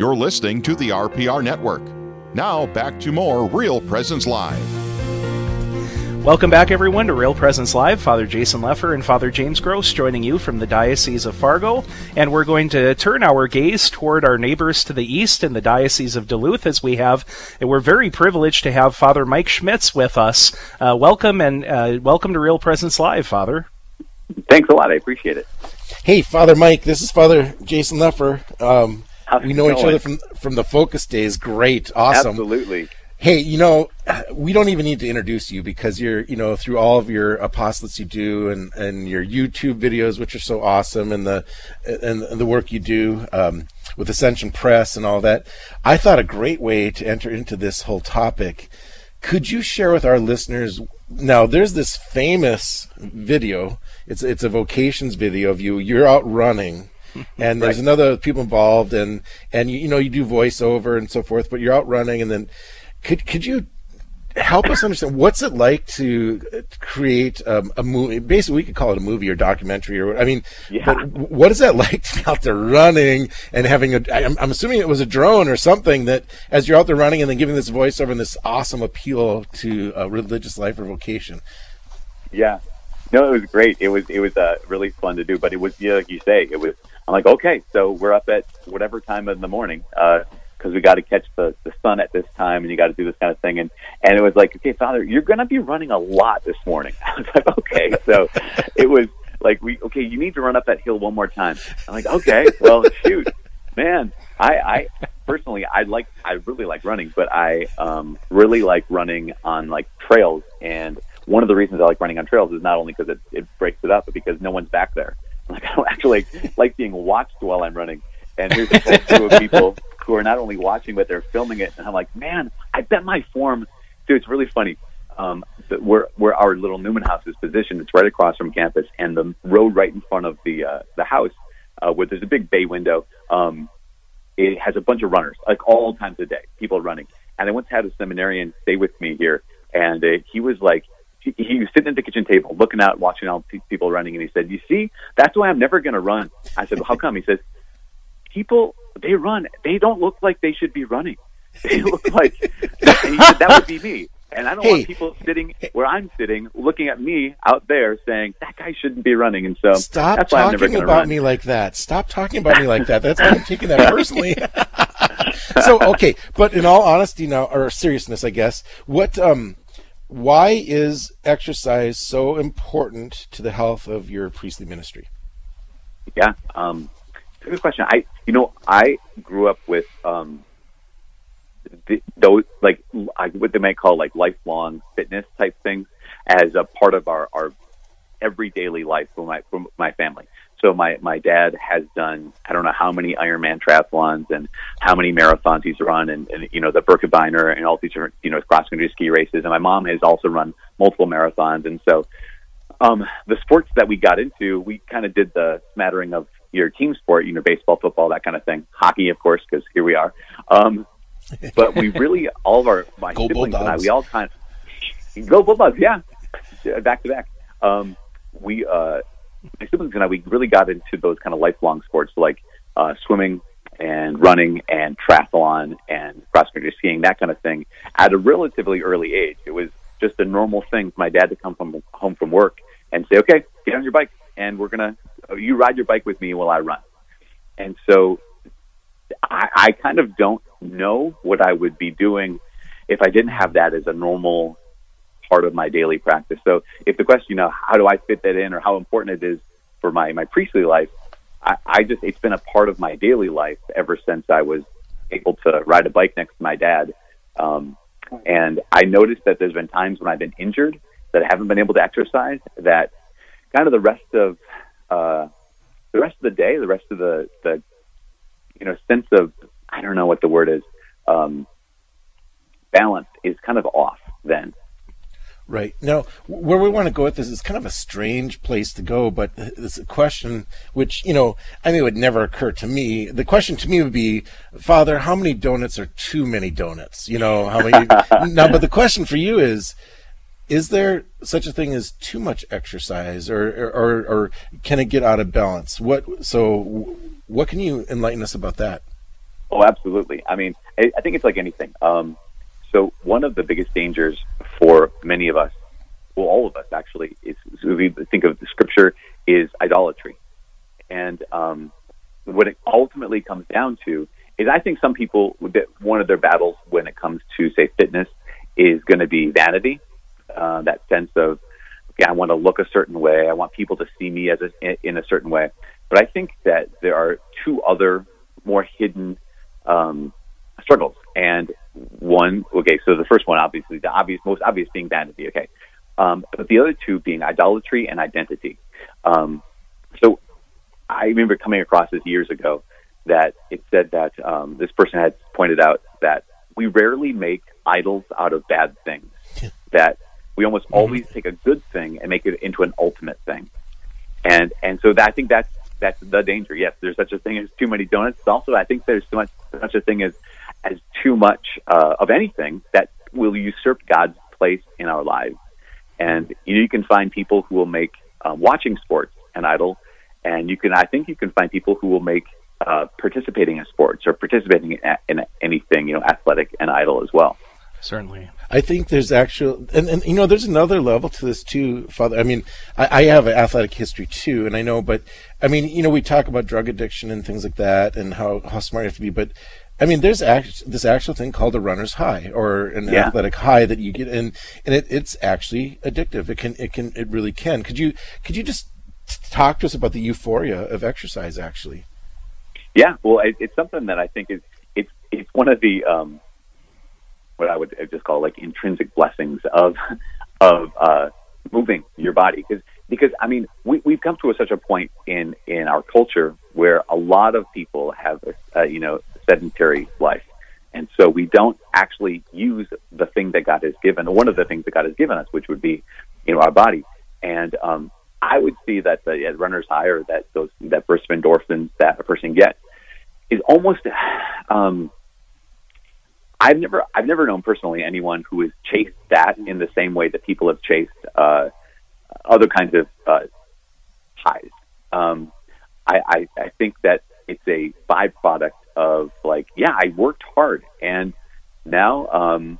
Speaker 4: You're listening to the RPR Network. Now back to more Real Presence Live.
Speaker 5: Welcome back, everyone, to Real Presence Live. Father Jason Lefor and Father James Gross joining you from the Diocese of Fargo. And we're going to turn our gaze toward our neighbors to the east in the Diocese of Duluth as we have, and we're very privileged to have Father Mike Schmitz with us. Uh, welcome and uh, welcome to Real Presence Live, Father.
Speaker 16: Thanks a lot. I appreciate it.
Speaker 6: Hey, Father Mike, this is Father Jason Lefor. Um,
Speaker 16: How's
Speaker 6: we know each other from from the Focus Days. Great, awesome.
Speaker 16: Absolutely.
Speaker 6: Hey, you know, we don't even need to introduce you because you're, you know, through all of your apostolates you do and, and your YouTube videos, which are so awesome, and the and, and the work you do um, with Ascension Press and all that. I thought a great way to enter into this whole topic. Could you share with our listeners? Now, there's this famous video. It's it's a vocations video of you. You're out running *laughs* and there's
Speaker 16: Right.
Speaker 6: another people involved and and you, you know you do voiceover and so forth but you're out running and then could could you help us understand what's it like to create um, a movie basically we could call it a movie or documentary or i mean
Speaker 16: Yeah.
Speaker 6: but what is that *laughs* like to be out there running and having a I'm, I'm assuming it was a drone or something that as you're out there running and then giving this voiceover and this awesome appeal to a religious life or vocation
Speaker 16: Yeah. No, it was great. It was it was uh, really fun to do, but it was yeah, like you say, it was. I'm like, okay, so we're up at whatever time in the morning because we got to catch the the sun at this time, and you got to do this kind of thing, and and it was like, okay, Father, you're going to be running a lot this morning. *laughs* I was like, okay, so it was like we okay, you need to run up that hill one more time. I'm like, okay, well, shoot, man, I I personally I like I really like running, but I um really like running on like trails and one of the reasons I like running on trails is not only because it, it breaks it up, but because no one's back there. *laughs* Like I don't actually like being watched while I'm running. And here's a crew of people who are not only watching but they're filming it. And I'm like, man, I bet my form. Dude, it's really funny. Um, where where our little Newman house is positioned, it's right across from campus, and the road right in front of the uh, the house, uh, where there's a big bay window. Um, it has a bunch of runners, like all times of day, people running. And I once had a seminarian stay with me here, and uh, he was like, he, he was sitting at the kitchen table, looking out, watching all pe- people running, and he said, "You see, that's why I'm never going to run." I said, well, "How come?" He says, "People, they run. They don't look like they should be running. *laughs* They look like." *laughs* and he said, "That would be me." and I don't
Speaker 6: Hey.
Speaker 16: want people sitting where I'm sitting, looking at me out there, saying that guy shouldn't be running. And so
Speaker 6: Stop
Speaker 16: that's why I'm never
Speaker 6: talking about
Speaker 16: run.
Speaker 6: me like that. Stop talking about me like that. That's why I'm taking that personally. *laughs* so okay, but in all honesty now, or seriousness, I guess, what um, why is exercise so important to the health of your priestly ministry?
Speaker 16: Yeah, um, it's a good question. I, you know, I grew up with um, th- those like I, what they might call like lifelong fitness type things as a part of our our every daily life for my for my family. So my my dad has done I don't know how many Ironman triathlons and how many marathons he's run and, and you know the Birkebeiner and all these different you know cross country ski races and my mom has also run multiple marathons and so um, the sports that we got into, we kind of did the smattering of your team sport, you know, baseball, football, that kind of thing. Hockey, of course, because here we are. Um, but we *laughs* really, all of our my
Speaker 6: Go
Speaker 16: siblings and I, we all kind of go Bulldogs, yeah, Yeah, back to back. Um, we, uh, my siblings and I, we really got into those kind of lifelong sports like uh, swimming and running and triathlon and cross country skiing, that kind of thing, at a relatively early age. It was just a normal thing for my dad to come from home from work and say, "Okay, get on your bike, and we're gonna you ride your bike with me while I run." And so, I, I kind of don't know what I would be doing if I didn't have that as a normal part of my daily practice. So, if the question, you know, how do I fit that in, or how important it is for my my priestly life, I, I just it's been a part of my daily life ever since I was able to ride a bike next to my dad. Um, and I noticed that there's been times when I've been injured that I haven't been able to exercise. That kind of the rest of uh, the rest of the day, the rest of the the you know sense of I don't know what the word is um, balance is kind of off. Then
Speaker 6: Right. Now, where we want to go with this is kind of a strange place to go, but it's a question which, you know, I mean, it would never occur to me. The question to me would be, Father, how many donuts are too many donuts? You know, how many? *laughs* now, but the question for you is, is there such a thing as too much exercise or, or, or, or can it get out of balance? What, so what can you enlighten us about that?
Speaker 16: Oh, absolutely. I mean, I, I think it's like anything. Um, so one of the biggest dangers for many of us, well, all of us actually, is so we think of the scripture is idolatry, and um, what it ultimately comes down to is, I think some people that one of their battles when it comes to say fitness is going to be vanity, uh, that sense of okay, I want to look a certain way, I want people to see me as a, in a certain way, but I think that there are two other more hidden um, struggles. And one, okay, so the first one, obviously, the obvious, most obvious being vanity, okay. Um, but the other two being idolatry and identity. Um, so I remember coming across this years ago that it said that um, this person had pointed out that we rarely make idols out of bad things. *laughs* That we almost always take a good thing and make it into an ultimate thing. And and so that, I think that's that's the danger. Yes, there's such a thing as too many donuts. Also, I think there's so much such a thing as as too much uh, of anything that will usurp God's place in our lives. And you, know, you can find people who will make um, watching sports an idol, and you can I think you can find people who will make uh, participating in sports or participating in, in anything you know athletic an idol as well.
Speaker 5: Certainly.
Speaker 6: I think there's actual, and, and you know, there's another level to this too, Father. I mean, I, I have an athletic history too, and I know, but I mean, you know, we talk about drug addiction and things like that, and how how smart you have to be, but I mean, there's act, this actual thing called a runner's high or an
Speaker 16: Yeah.
Speaker 6: athletic high that you get, and and it, it's actually addictive. It can, it can, it really can. Could you could you just talk to us about the euphoria of exercise? Actually,
Speaker 16: Yeah, well, it, it's something that I think is it's it's one of the um, what I would just call like intrinsic blessings of of uh, moving your body because because I mean we we've come to a, such a point in in our culture where a lot of people have a, you know sedentary life. And so we don't actually use the thing that God has given, one of the things that God has given us, which would be, you know, our body. And um, I would see that the at runner's high or that those that burst of endorphins that a person gets is almost. Um, I've never I've never known personally anyone who has chased that in the same way that people have chased uh, other kinds of uh, highs. Um, I, I, I think that it's a byproduct of like, yeah, I worked hard and now um,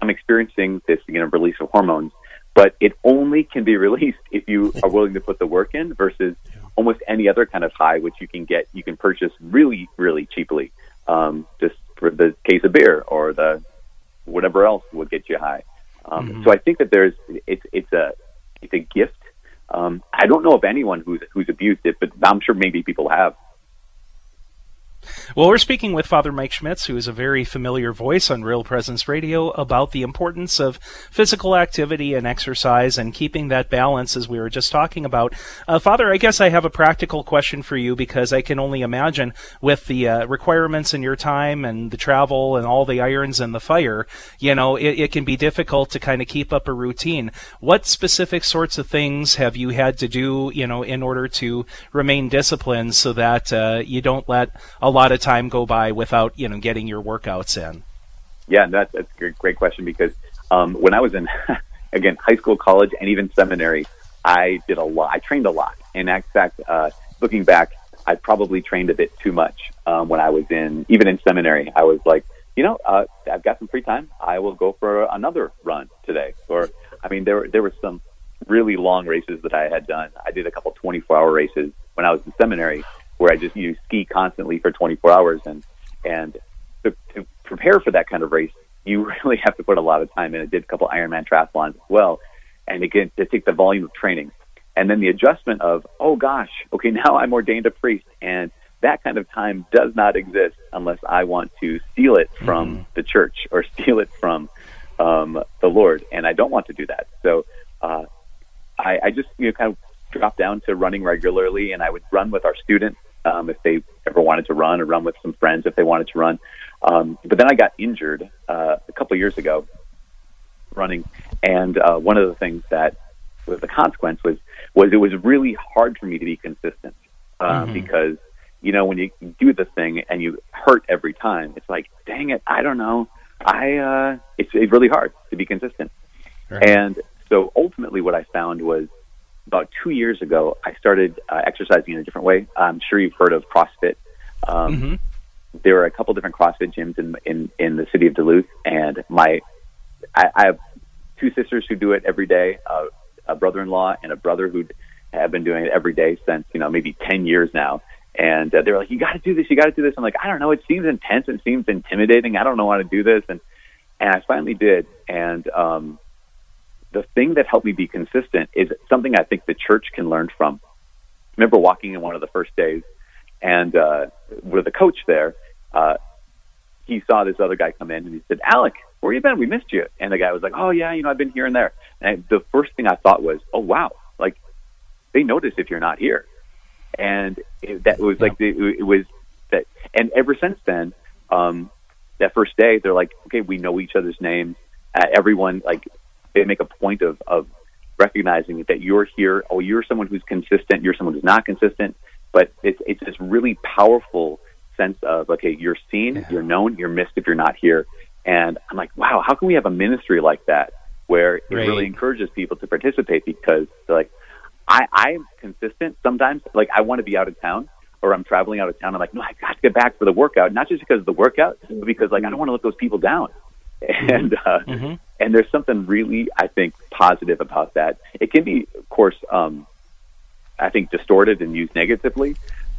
Speaker 16: I'm experiencing this, you know, release of hormones, but it only can be *laughs* released if you are willing to put the work in versus almost any other kind of high, which you can get, you can purchase really, really cheaply, um, just for the case of beer or the whatever else would get you high. Um,
Speaker 5: Mm-hmm.
Speaker 16: So I think that there's, it's, it's a, it's a gift. Um, I don't know of anyone who's, who's abused it, but I'm sure maybe people have.
Speaker 5: Well, we're speaking with Father Mike Schmitz, who is a very familiar voice on Real Presence Radio, about the importance of physical activity and exercise and keeping that balance, as we were just talking about. Uh, Father, I guess I have a practical question for you because I can only imagine with the uh, requirements in your time and the travel and all the irons in the fire, you know, it, it can be difficult to kind of keep up a routine. What specific sorts of things have you had to do, you know, in order to remain disciplined so that uh, you don't let a lot of time go by without you know getting your workouts in?
Speaker 16: Yeah, that's, that's a great, question because um, when I was in, *laughs* again, high school, college, and even seminary, I did a lot. I trained a lot. In fact, uh, looking back, I probably trained a bit too much um, when I was in, even in seminary. I was like, you know, uh, I've got some free time. I will go for another run today. Or, I mean, there there were some really long races that I had done. I did a couple 24 hour races when I was in seminary where I just you ski constantly for 24 hours and and to, to prepare for that kind of race, you *laughs* really have to put a lot of time in. I did a couple Ironman triathlons as well, and again to take the volume of training, and then the adjustment of oh gosh, okay *laughs* now I'm ordained a priest, and that kind of time does not exist unless I want to steal it from the church or *laughs* steal it from um, the Lord, and I don't want to do that. So uh, I, I just you know kind of dropped down to running regularly, and I would run with our students um, if they ever wanted to run, or run with some friends if they wanted to run. Um, but then I got injured uh, a couple of years ago running, and uh, one of the things that was the consequence was was it was really hard for me to be consistent uh,
Speaker 5: Mhm.
Speaker 16: because you know when you do the thing and you hurt every time, it's like dang it, I don't know, I uh, it's, it's really hard to be consistent. And so ultimately, what I found was about two years ago, I started uh, exercising in a different way. I'm sure you've heard of CrossFit. Um, There are a couple different CrossFit gyms in in, in the city of Duluth, and my I, I have two sisters who do it every day, uh, a brother-in-law and a brother who have been doing it every day since you know maybe ten years now. And uh, they're like, "You got to do this. You got to do this." I'm like, "I don't know. It seems intense. It seems intimidating. I don't know how to do this." And and I finally did. And um, the thing that helped me be consistent is something I think the church can learn from. I remember walking in one of the first days, and uh, with the coach there, uh, he saw this other guy come in, and he said, "Alec, where you been? We missed you." And the guy was like, "Oh yeah, you know, I've been here and there." And the first thing I thought was, "Oh wow, like they notice if you're not here," and it, that was like it, it was that. And ever since then, um, that first day, they're like, "Okay, we know each other's names." Uh, everyone like they make a point of of recognizing that you're here. Oh, you're someone who's consistent. You're someone who's not consistent. But it's it's this really powerful sense of okay, you're seen, you're known, you're missed if you're not here. And I'm like, wow, how can we have a ministry like that where it
Speaker 5: Right.
Speaker 16: really encourages people to participate because like, I I'm consistent sometimes. Like I want to be out of town or I'm traveling out of town. I'm like, no, I got to get back for the workout, not just because of the workout, but because like I don't want to let those people down. And uh, and there's something really I think positive about that. It can be, of course, um, I think distorted and used negatively,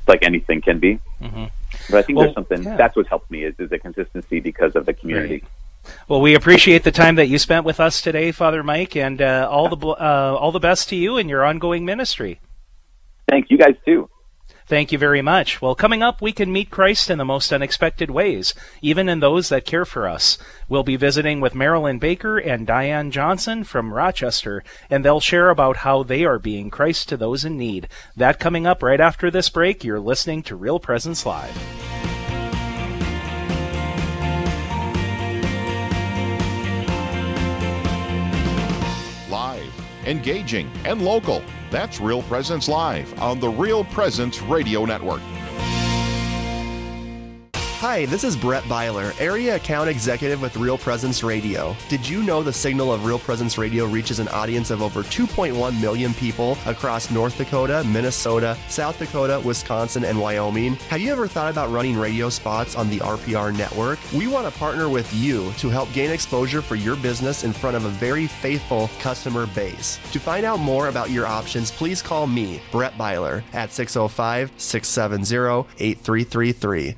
Speaker 16: like anything can be.
Speaker 5: Mm-hmm.
Speaker 16: But I think
Speaker 5: Well,
Speaker 16: there's something
Speaker 5: yeah.
Speaker 16: that's what's helped me is, is the consistency because of the community.
Speaker 5: Well, we appreciate the time that you spent with us today, Father Mike, and uh, all the uh, all the best to you and your ongoing ministry.
Speaker 16: Thank you guys too.
Speaker 5: Thank you very much. Well, coming up, we can meet Christ in the most unexpected ways, even in those that care for us. We'll be visiting with Marilyn Baker and Diane Johnson from Rochester, and they'll share about how they are being Christ to those in need. That coming up right after this break. You're listening to Real Presence Live.
Speaker 4: Engaging, and local. That's Real Presence Live on the Real Presence Radio Network.
Speaker 3: Hi, this is Brett Byler, Area Account Executive with Real Presence Radio. Did you know the signal of Real Presence Radio reaches an audience of over 2.1 million people across North Dakota, Minnesota, South Dakota, Wisconsin, and Wyoming? Have you ever thought about running radio spots on the RPR network? We want to partner with you to help gain exposure for your business in front of a very faithful customer base. To find out more about your options, please call me, Brett Byler, at 605 670 8333.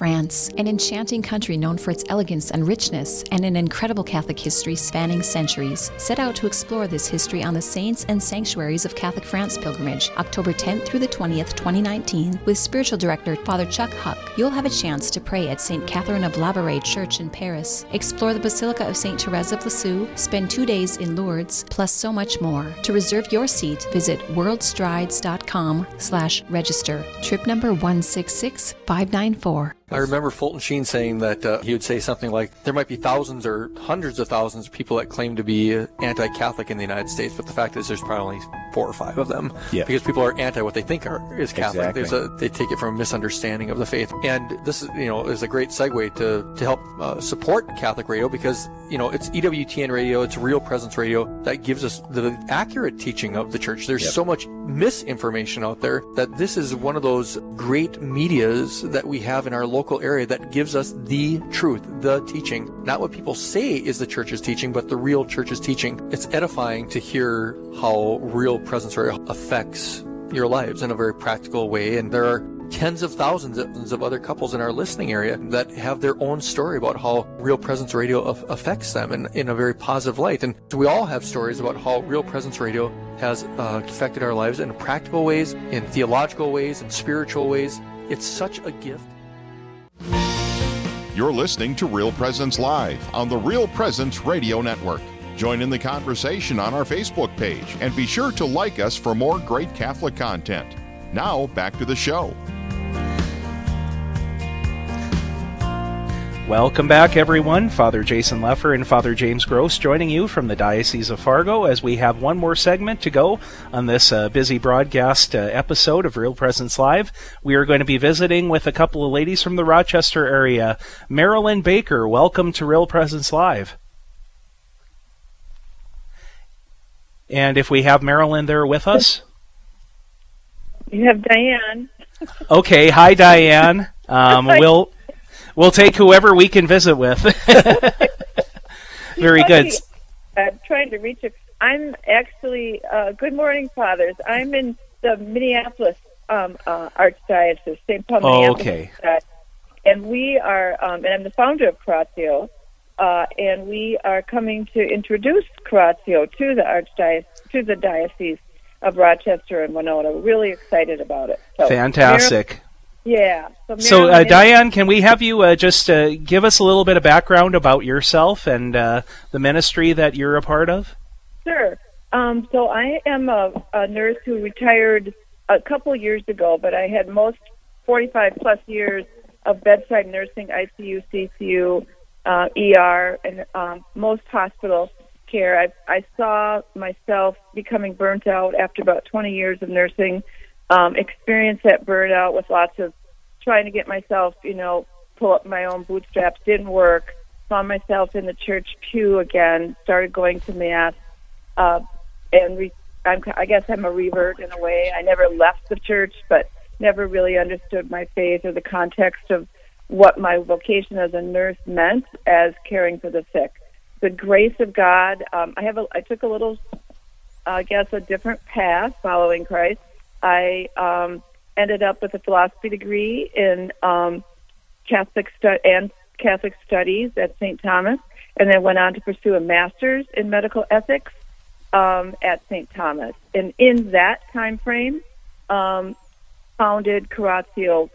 Speaker 10: France, an enchanting country known for its elegance and richness, and an incredible Catholic history spanning centuries, set out to explore this history on the Saints and Sanctuaries of Catholic France pilgrimage, October 10th through the 20th, 2019, with spiritual director Father Chuck Huck. You'll have a chance to pray at St. Catherine of Labouré Church in Paris, explore the Basilica of St. Therese of Lisieux, spend two days in Lourdes, plus so much more. To reserve your seat, visit worldstrides.com slash register. Trip number 166594.
Speaker 17: I remember Fulton Sheen saying that uh, he would say something like, "There might be thousands or hundreds of thousands of people that claim to be anti-Catholic in the United States, but the fact is, there's probably four or five of them
Speaker 6: Yeah.
Speaker 17: because people are anti what they think are is Catholic.
Speaker 6: Exactly.
Speaker 17: There's a they take it from a misunderstanding of the faith, and this is you know is a great segue to to help uh, support Catholic radio because you know it's EWTN radio, it's Real Presence radio that gives us the accurate teaching of the church. There's
Speaker 6: Yep.
Speaker 17: so much misinformation out there that this is one of those great medias that we have in our local area that gives us the truth, the teaching, not what people say is the church's teaching, but the real church's teaching. It's edifying to hear how real presence radio affects your lives in a very practical way. And there are tens of thousands of other couples in our listening area that have their own story about how Real Presence Radio af- affects them in, in a very positive light. And we all have stories about how Real Presence Radio has uh, affected our lives in practical ways, in theological ways, in spiritual ways. It's such a gift.
Speaker 4: You're listening to Real Presence Live on the Real Presence Radio Network. Join in the conversation on our Facebook page and be sure to like us for more great Catholic content. Now, back to the show.
Speaker 5: Welcome back, everyone. Father Jason Lefor and Father James Gross joining you from the Diocese of Fargo as we have one more segment to go on this uh, busy broadcast uh, episode of Real Presence Live. We are going to be visiting with a couple of ladies from the Rochester area. Marilyn Baker, welcome to Real Presence Live. And if we have Marilyn there with us,
Speaker 18: You have Diane.
Speaker 5: okay. Hi, Diane. Um, we'll we'll take whoever we can visit with. *laughs* Very good.
Speaker 18: I'm trying to reach it. I'm actually, uh, good morning, fathers. I'm in the Minneapolis um, uh, Archdiocese, St. Paul,
Speaker 5: Oh,
Speaker 18: Minneapolis.
Speaker 5: okay.
Speaker 18: Archdiocese. And we are, um, and I'm the founder of Curatio, uh, and we are coming to introduce Curatio to the Archdiocese, to the Diocese of Rochester and Winona. We're really excited about it. So,
Speaker 5: Fantastic.
Speaker 18: yeah. So,
Speaker 5: So, uh, Diane, can we have you uh, just uh, give us a little bit of background about yourself and uh, the ministry that you're a part of?
Speaker 18: Sure. Um, so I am a, a nurse who retired a couple years ago, but I had most 45 plus years of bedside nursing, ICU, CCU, uh, ER, and um, most hospital care. I, I saw myself becoming burnt out after about 20 years of nursing. Um, experienced that burnout with lots of trying to get myself, you know, pull up my own bootstraps. Didn't work. Found myself in the church pew again. Started going to mass uh, and re- I'm, I guess I'm a revert in a way. I never left the church, but never really understood my faith or the context of what my vocation as a nurse meant as caring for the sick. The grace of God. Um, I have. A, I took a little, I guess, a different path following Christ. I um, ended up with a philosophy degree in um, Catholic stu- and Catholic studies at St. Thomas, and then went on to pursue a master's in medical ethics um, at St. Thomas. And in that time frame, um, founded Curatio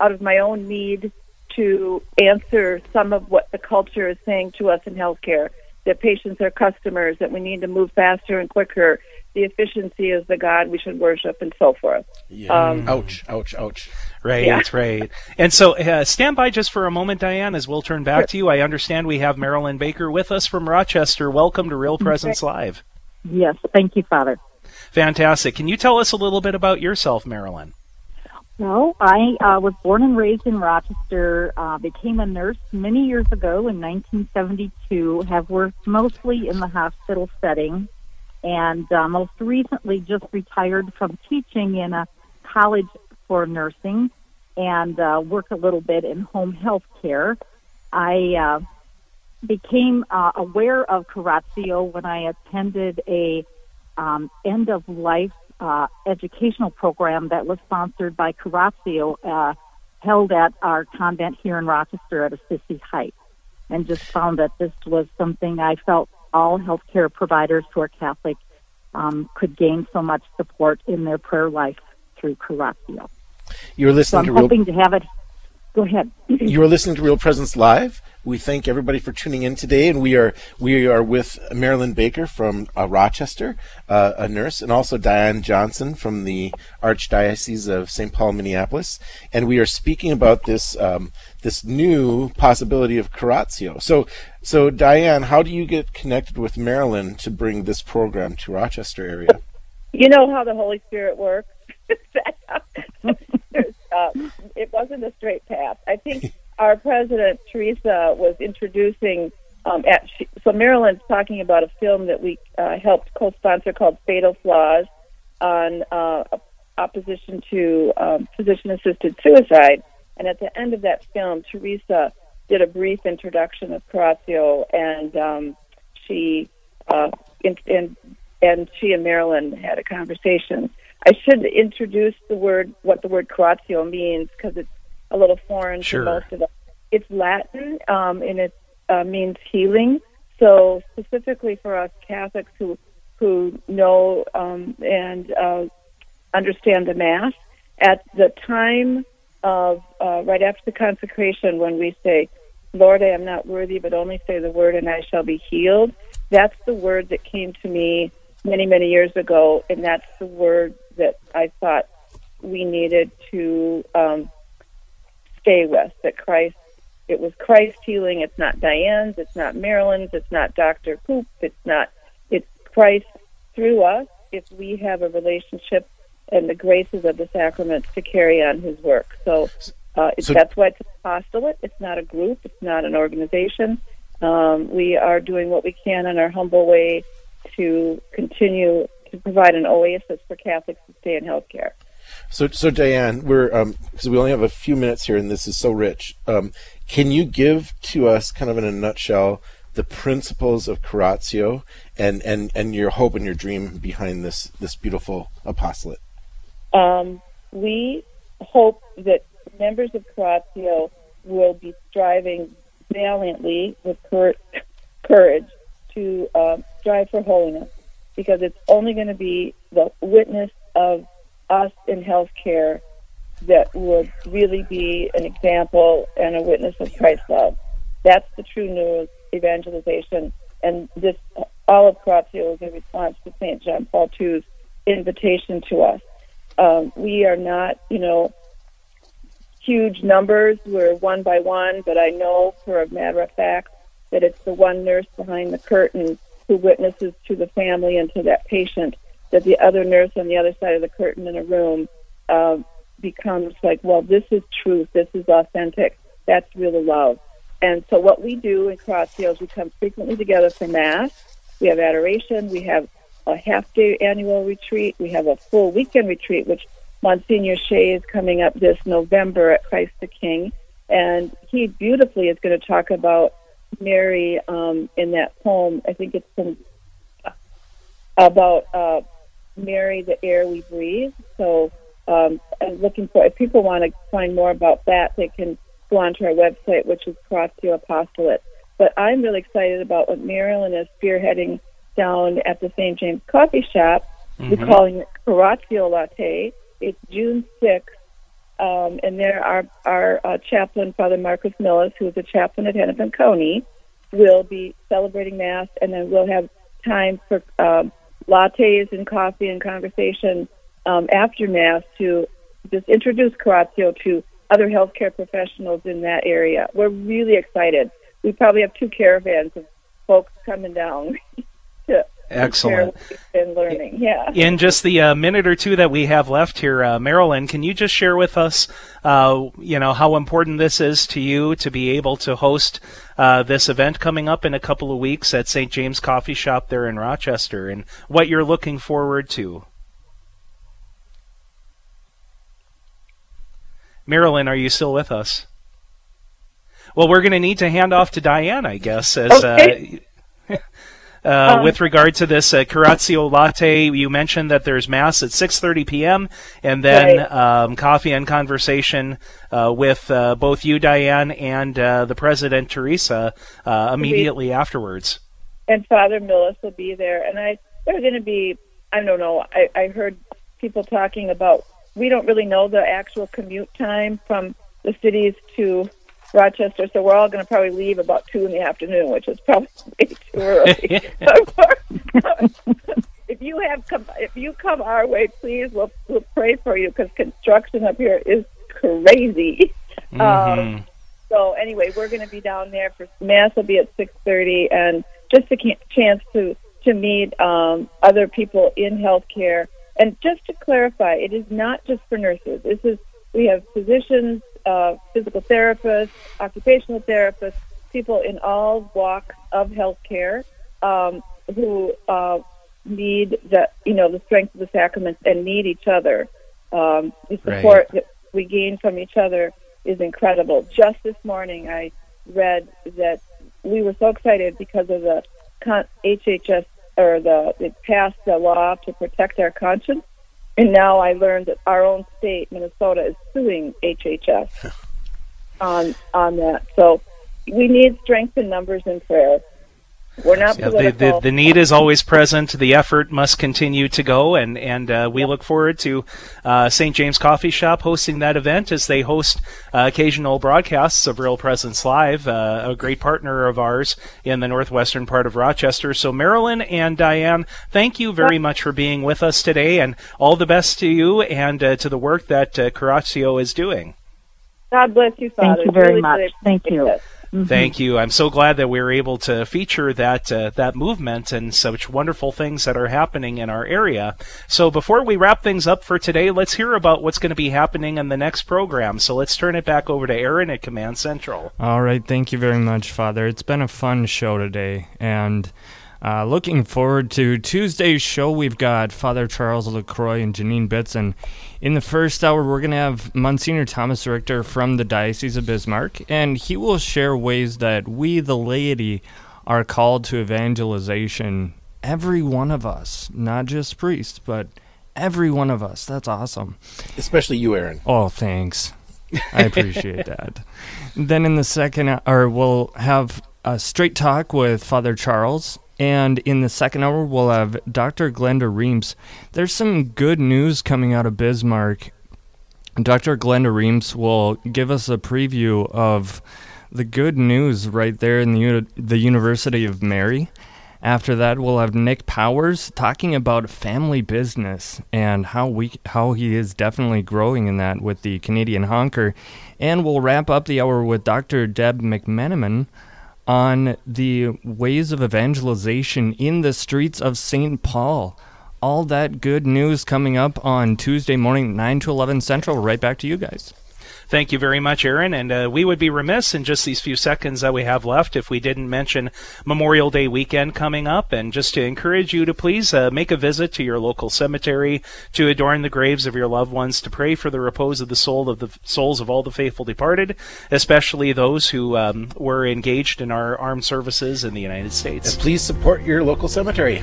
Speaker 18: out of my own need to answer some of what the culture is saying to us in healthcare that patients are customers, that we need to move faster and quicker, the efficiency is the God we should worship, and so forth.
Speaker 6: Yeah. Um, ouch, ouch, ouch.
Speaker 5: Right, yeah. *laughs* right. And so uh, stand by just for a moment, Diane, as we'll turn back sure. to you. I understand we have Marilyn Baker with us from Rochester. Welcome to Real Presence Live.
Speaker 19: Yes, thank you, Father.
Speaker 5: Fantastic. Can you tell us a little bit about yourself, Marilyn?
Speaker 19: Well, I uh, was born and raised in Rochester, uh, became a nurse many years ago in 1972, have worked mostly in the hospital setting, and uh, most recently just retired from teaching in a college for nursing and uh, work a little bit in home health care. I uh, became uh, aware of Curatio when I attended a um, end of life uh, educational program that was sponsored by Curatio, uh, held at our convent here in Rochester at Assisi Heights, and just found that this was something I felt all healthcare providers who are Catholic um, could gain so much support in their prayer life through Curatio.
Speaker 6: You're listening
Speaker 19: so
Speaker 6: I'm
Speaker 19: to hoping Real... to have it. Go ahead.
Speaker 6: you are listening to Real Presence Live. We thank everybody for tuning in today, and we are we are with Marilyn Baker from uh, Rochester, uh, a nurse, and also Diane Johnson from the Archdiocese of St. Paul, Minneapolis, and we are speaking about this um, this new possibility of curatio. So, so Diane, how do you get connected with Marilyn to bring this program to Rochester area?
Speaker 18: You know how the Holy Spirit works. *laughs* uh, it wasn't a straight path. I think our president Teresa was introducing. Um, at, so Marilyn's talking about a film that we uh, helped co-sponsor called Fatal Flaws on uh, opposition to um, physician-assisted suicide. And at the end of that film, Teresa did a brief introduction of Curatio, and um, she uh, in, in, and she and Marilyn had a conversation. I should introduce the word what the word Curatio means because it's a little foreign
Speaker 5: sure.
Speaker 18: to most of us. It's Latin, um, and it uh, means healing. So specifically for us Catholics who who know um, and uh, understand the Mass, at the time of uh, right after the consecration, when we say, "Lord, I am not worthy, but only say the word, and I shall be healed," that's the word that came to me many many years ago, and that's the word that I thought we needed to um, stay with, that Christ, it was Christ healing. It's not Diane's, it's not Marilyn's, it's not Dr. Poop, it's not, it's Christ through us if we have a relationship and the graces of the sacraments to carry on his work. So, uh, so that's why it's an apostolate. It's not a group. It's not an organization. Um, we are doing what we can in our humble way to continue to provide an oasis for Catholics to stay in healthcare.
Speaker 6: So, so Diane, we're because um, we only have a few minutes here, and this is so rich. Um, can you give to us, kind of in a nutshell, the principles of Curatio and and and your hope and your dream behind this this beautiful apostolate?
Speaker 18: Um, we hope that members of Curatio will be striving valiantly with cur- courage to uh, strive for holiness, because it's only going to be the witness of us in healthcare that would really be an example and a witness of Christ's love. That's the true news evangelization. And this, all of Curatio is in response to St. John Paul II's invitation to us. Um, we are not, you know, huge numbers. We're one by one, but I know for a matter of fact that it's the one nurse behind the curtain who witnesses to the family and to that patient that the other nurse on the other side of the curtain in a room uh, becomes like, well, this is truth, this is authentic, that's real love. And so what we do in Curatio is we come frequently together for Mass. We have adoration. We have a half day annual retreat. We have a full weekend retreat, which Monsignor Shea is coming up this November at Christ the King. And he beautifully is going to talk about Mary um, in that poem. I think it's some, about uh, Mary, the air we breathe. So um, I'm looking for, if people want to find more about that, they can go onto our website, which is Curatio Apostolate. But I'm really excited about what Marilyn is spearheading down at the St. James Coffee Shop. Mm-hmm. We're calling it Curatio Latte. It's June 6th um, and there our our uh, chaplain, Father Marcus Millis, who is a chaplain at Hennepin County, will be celebrating Mass, and then we'll have time for um, lattes and coffee and conversation um, after Mass to just introduce Curatio to other healthcare professionals in that area. We're really excited. We probably have two caravans of folks coming down *laughs* to
Speaker 5: Excellent.
Speaker 18: share what we've been learning. Yeah.
Speaker 5: In just the uh, minute or two that we have left here, uh, Marilyn, can you just share with us, uh, you know, how important this is to you to be able to host uh, this event coming up in a couple of weeks at St. James Coffee Shop there in Rochester, and what you're looking forward to? Marilyn, are you still with us? Well, we're going to need to hand off to Diane, I guess, as
Speaker 18: Okay. *laughs*
Speaker 5: uh,
Speaker 18: Um,
Speaker 5: with regard to this uh, Curatio latte. You mentioned that there's mass at 6:30 p.m. and then
Speaker 18: Right.
Speaker 5: um, coffee and conversation uh, with uh, both you, Diane, and uh, the president, Teresa, uh, immediately afterwards.
Speaker 18: and Father Millis will be there. And I they're going to be I don't know. I, I heard people talking about we don't really know the actual commute time from the cities to Rochester, so we're all going to probably leave about two in the afternoon, which is probably *laughs* way too early. *laughs* *laughs* if you have come, if you come our way, please, we'll we'll pray for you because construction up here is crazy. Um,
Speaker 5: Mhm.
Speaker 18: so anyway, we're going to be down there for mass. Will be at six thirty, and just a chance to to meet um, other people in healthcare. And just to clarify, it is not just for nurses. This is we have physicians, uh, physical therapists, occupational therapists, people in all walks of healthcare um, who uh, need the you know the strength of the sacraments and need each other. Um, the
Speaker 20: Right.
Speaker 18: support that we gain from each other is incredible. Just this morning, I read that we were so excited because of the con- HHS or the it passed the law to protect our conscience, and now I learned that our own state, Minnesota, is suing HHS on on that. So we need strength in numbers and prayer. We're not
Speaker 5: Yeah, the, the, the need is always present. The effort must continue to go, and and uh, we look forward to uh, St. James Coffee Shop hosting that event as they host uh, occasional broadcasts of Real Presence Live, uh, a great partner of ours in the northwestern part of Rochester. So, Marilyn and Diane, thank you very much for being with us today, and all the best to you and uh, to the work that uh, Curatio is doing.
Speaker 18: God bless you, Father.
Speaker 19: Thank you very
Speaker 18: Really,
Speaker 19: much. Thank you.
Speaker 18: it.
Speaker 5: Thank you. I'm so glad that we were able to feature that uh, that movement and such wonderful things that are happening in our area. So before we wrap things up for today, let's hear about what's going to be happening in the next program. So let's turn it back over to Aaron at Command Central.
Speaker 20: All right, thank you very much, Father. It's been a fun show today, and uh, looking forward to Tuesday's show. We've got Father Charles LaCroix and Janine Bitson. In the first hour, we're going to have Monsignor Thomas Richter from the Diocese of Bismarck, and he will share ways that we, the laity, are called to evangelization. Every one of us, not just priests, but every one of us. That's awesome.
Speaker 6: Especially you, Aaron.
Speaker 20: Oh, thanks. I appreciate *laughs* that. Then in the second hour, we'll have a straight talk with Father Charles. And in the second hour, we'll have Dr. Glenda Reemts. There's some good news coming out of Bismarck. Dr. Glenda Reemts will give us a preview of the good news right there in the, uni- the University of Mary. After that, we'll have Nick Powers talking about family business and how we how he is definitely growing in that with the Canadian Honker, and we'll wrap up the hour with Dr. Deb McMenamin on the ways of evangelization in the streets of St. Paul. All that good news coming up on Tuesday morning, 9 to 11 Central. Right back to you guys.
Speaker 5: Thank you very much, Aaron. And uh, we would be remiss in just these few seconds that we have left if we didn't mention Memorial Day weekend coming up. And just to encourage you to please uh, make a visit to your local cemetery to adorn the graves of your loved ones, to pray for the repose of the soul of the souls of all the faithful departed, especially those who um, were engaged in our armed services in the United States.
Speaker 6: And please support your local cemetery.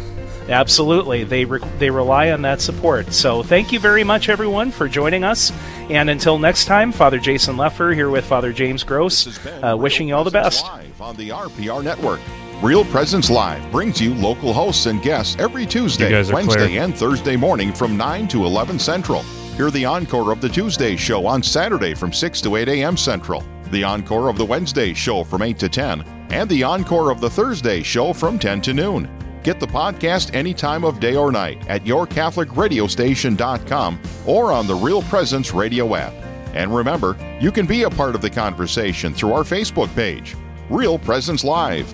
Speaker 5: Absolutely. They re- they rely on that support. So thank you very much, everyone, for joining us. And until next time, Father Jason Lefor here with Father James Gross, uh, wishing you all the best.
Speaker 4: Live on the RPR network. Real Presence Live brings you local hosts and guests every Tuesday, Wednesday,
Speaker 20: clear.
Speaker 4: and Thursday morning from 9 to 11 Central. Hear the encore of the Tuesday show on Saturday from 6 to 8 a.m. Central, the encore of the Wednesday show from 8 to 10, and the encore of the Thursday show from 10 to noon. Get the podcast any time of day or night at yourcatholicradiostation.com or on the Real Presence radio app. And remember, you can be a part of the conversation through our Facebook page, Real Presence Live.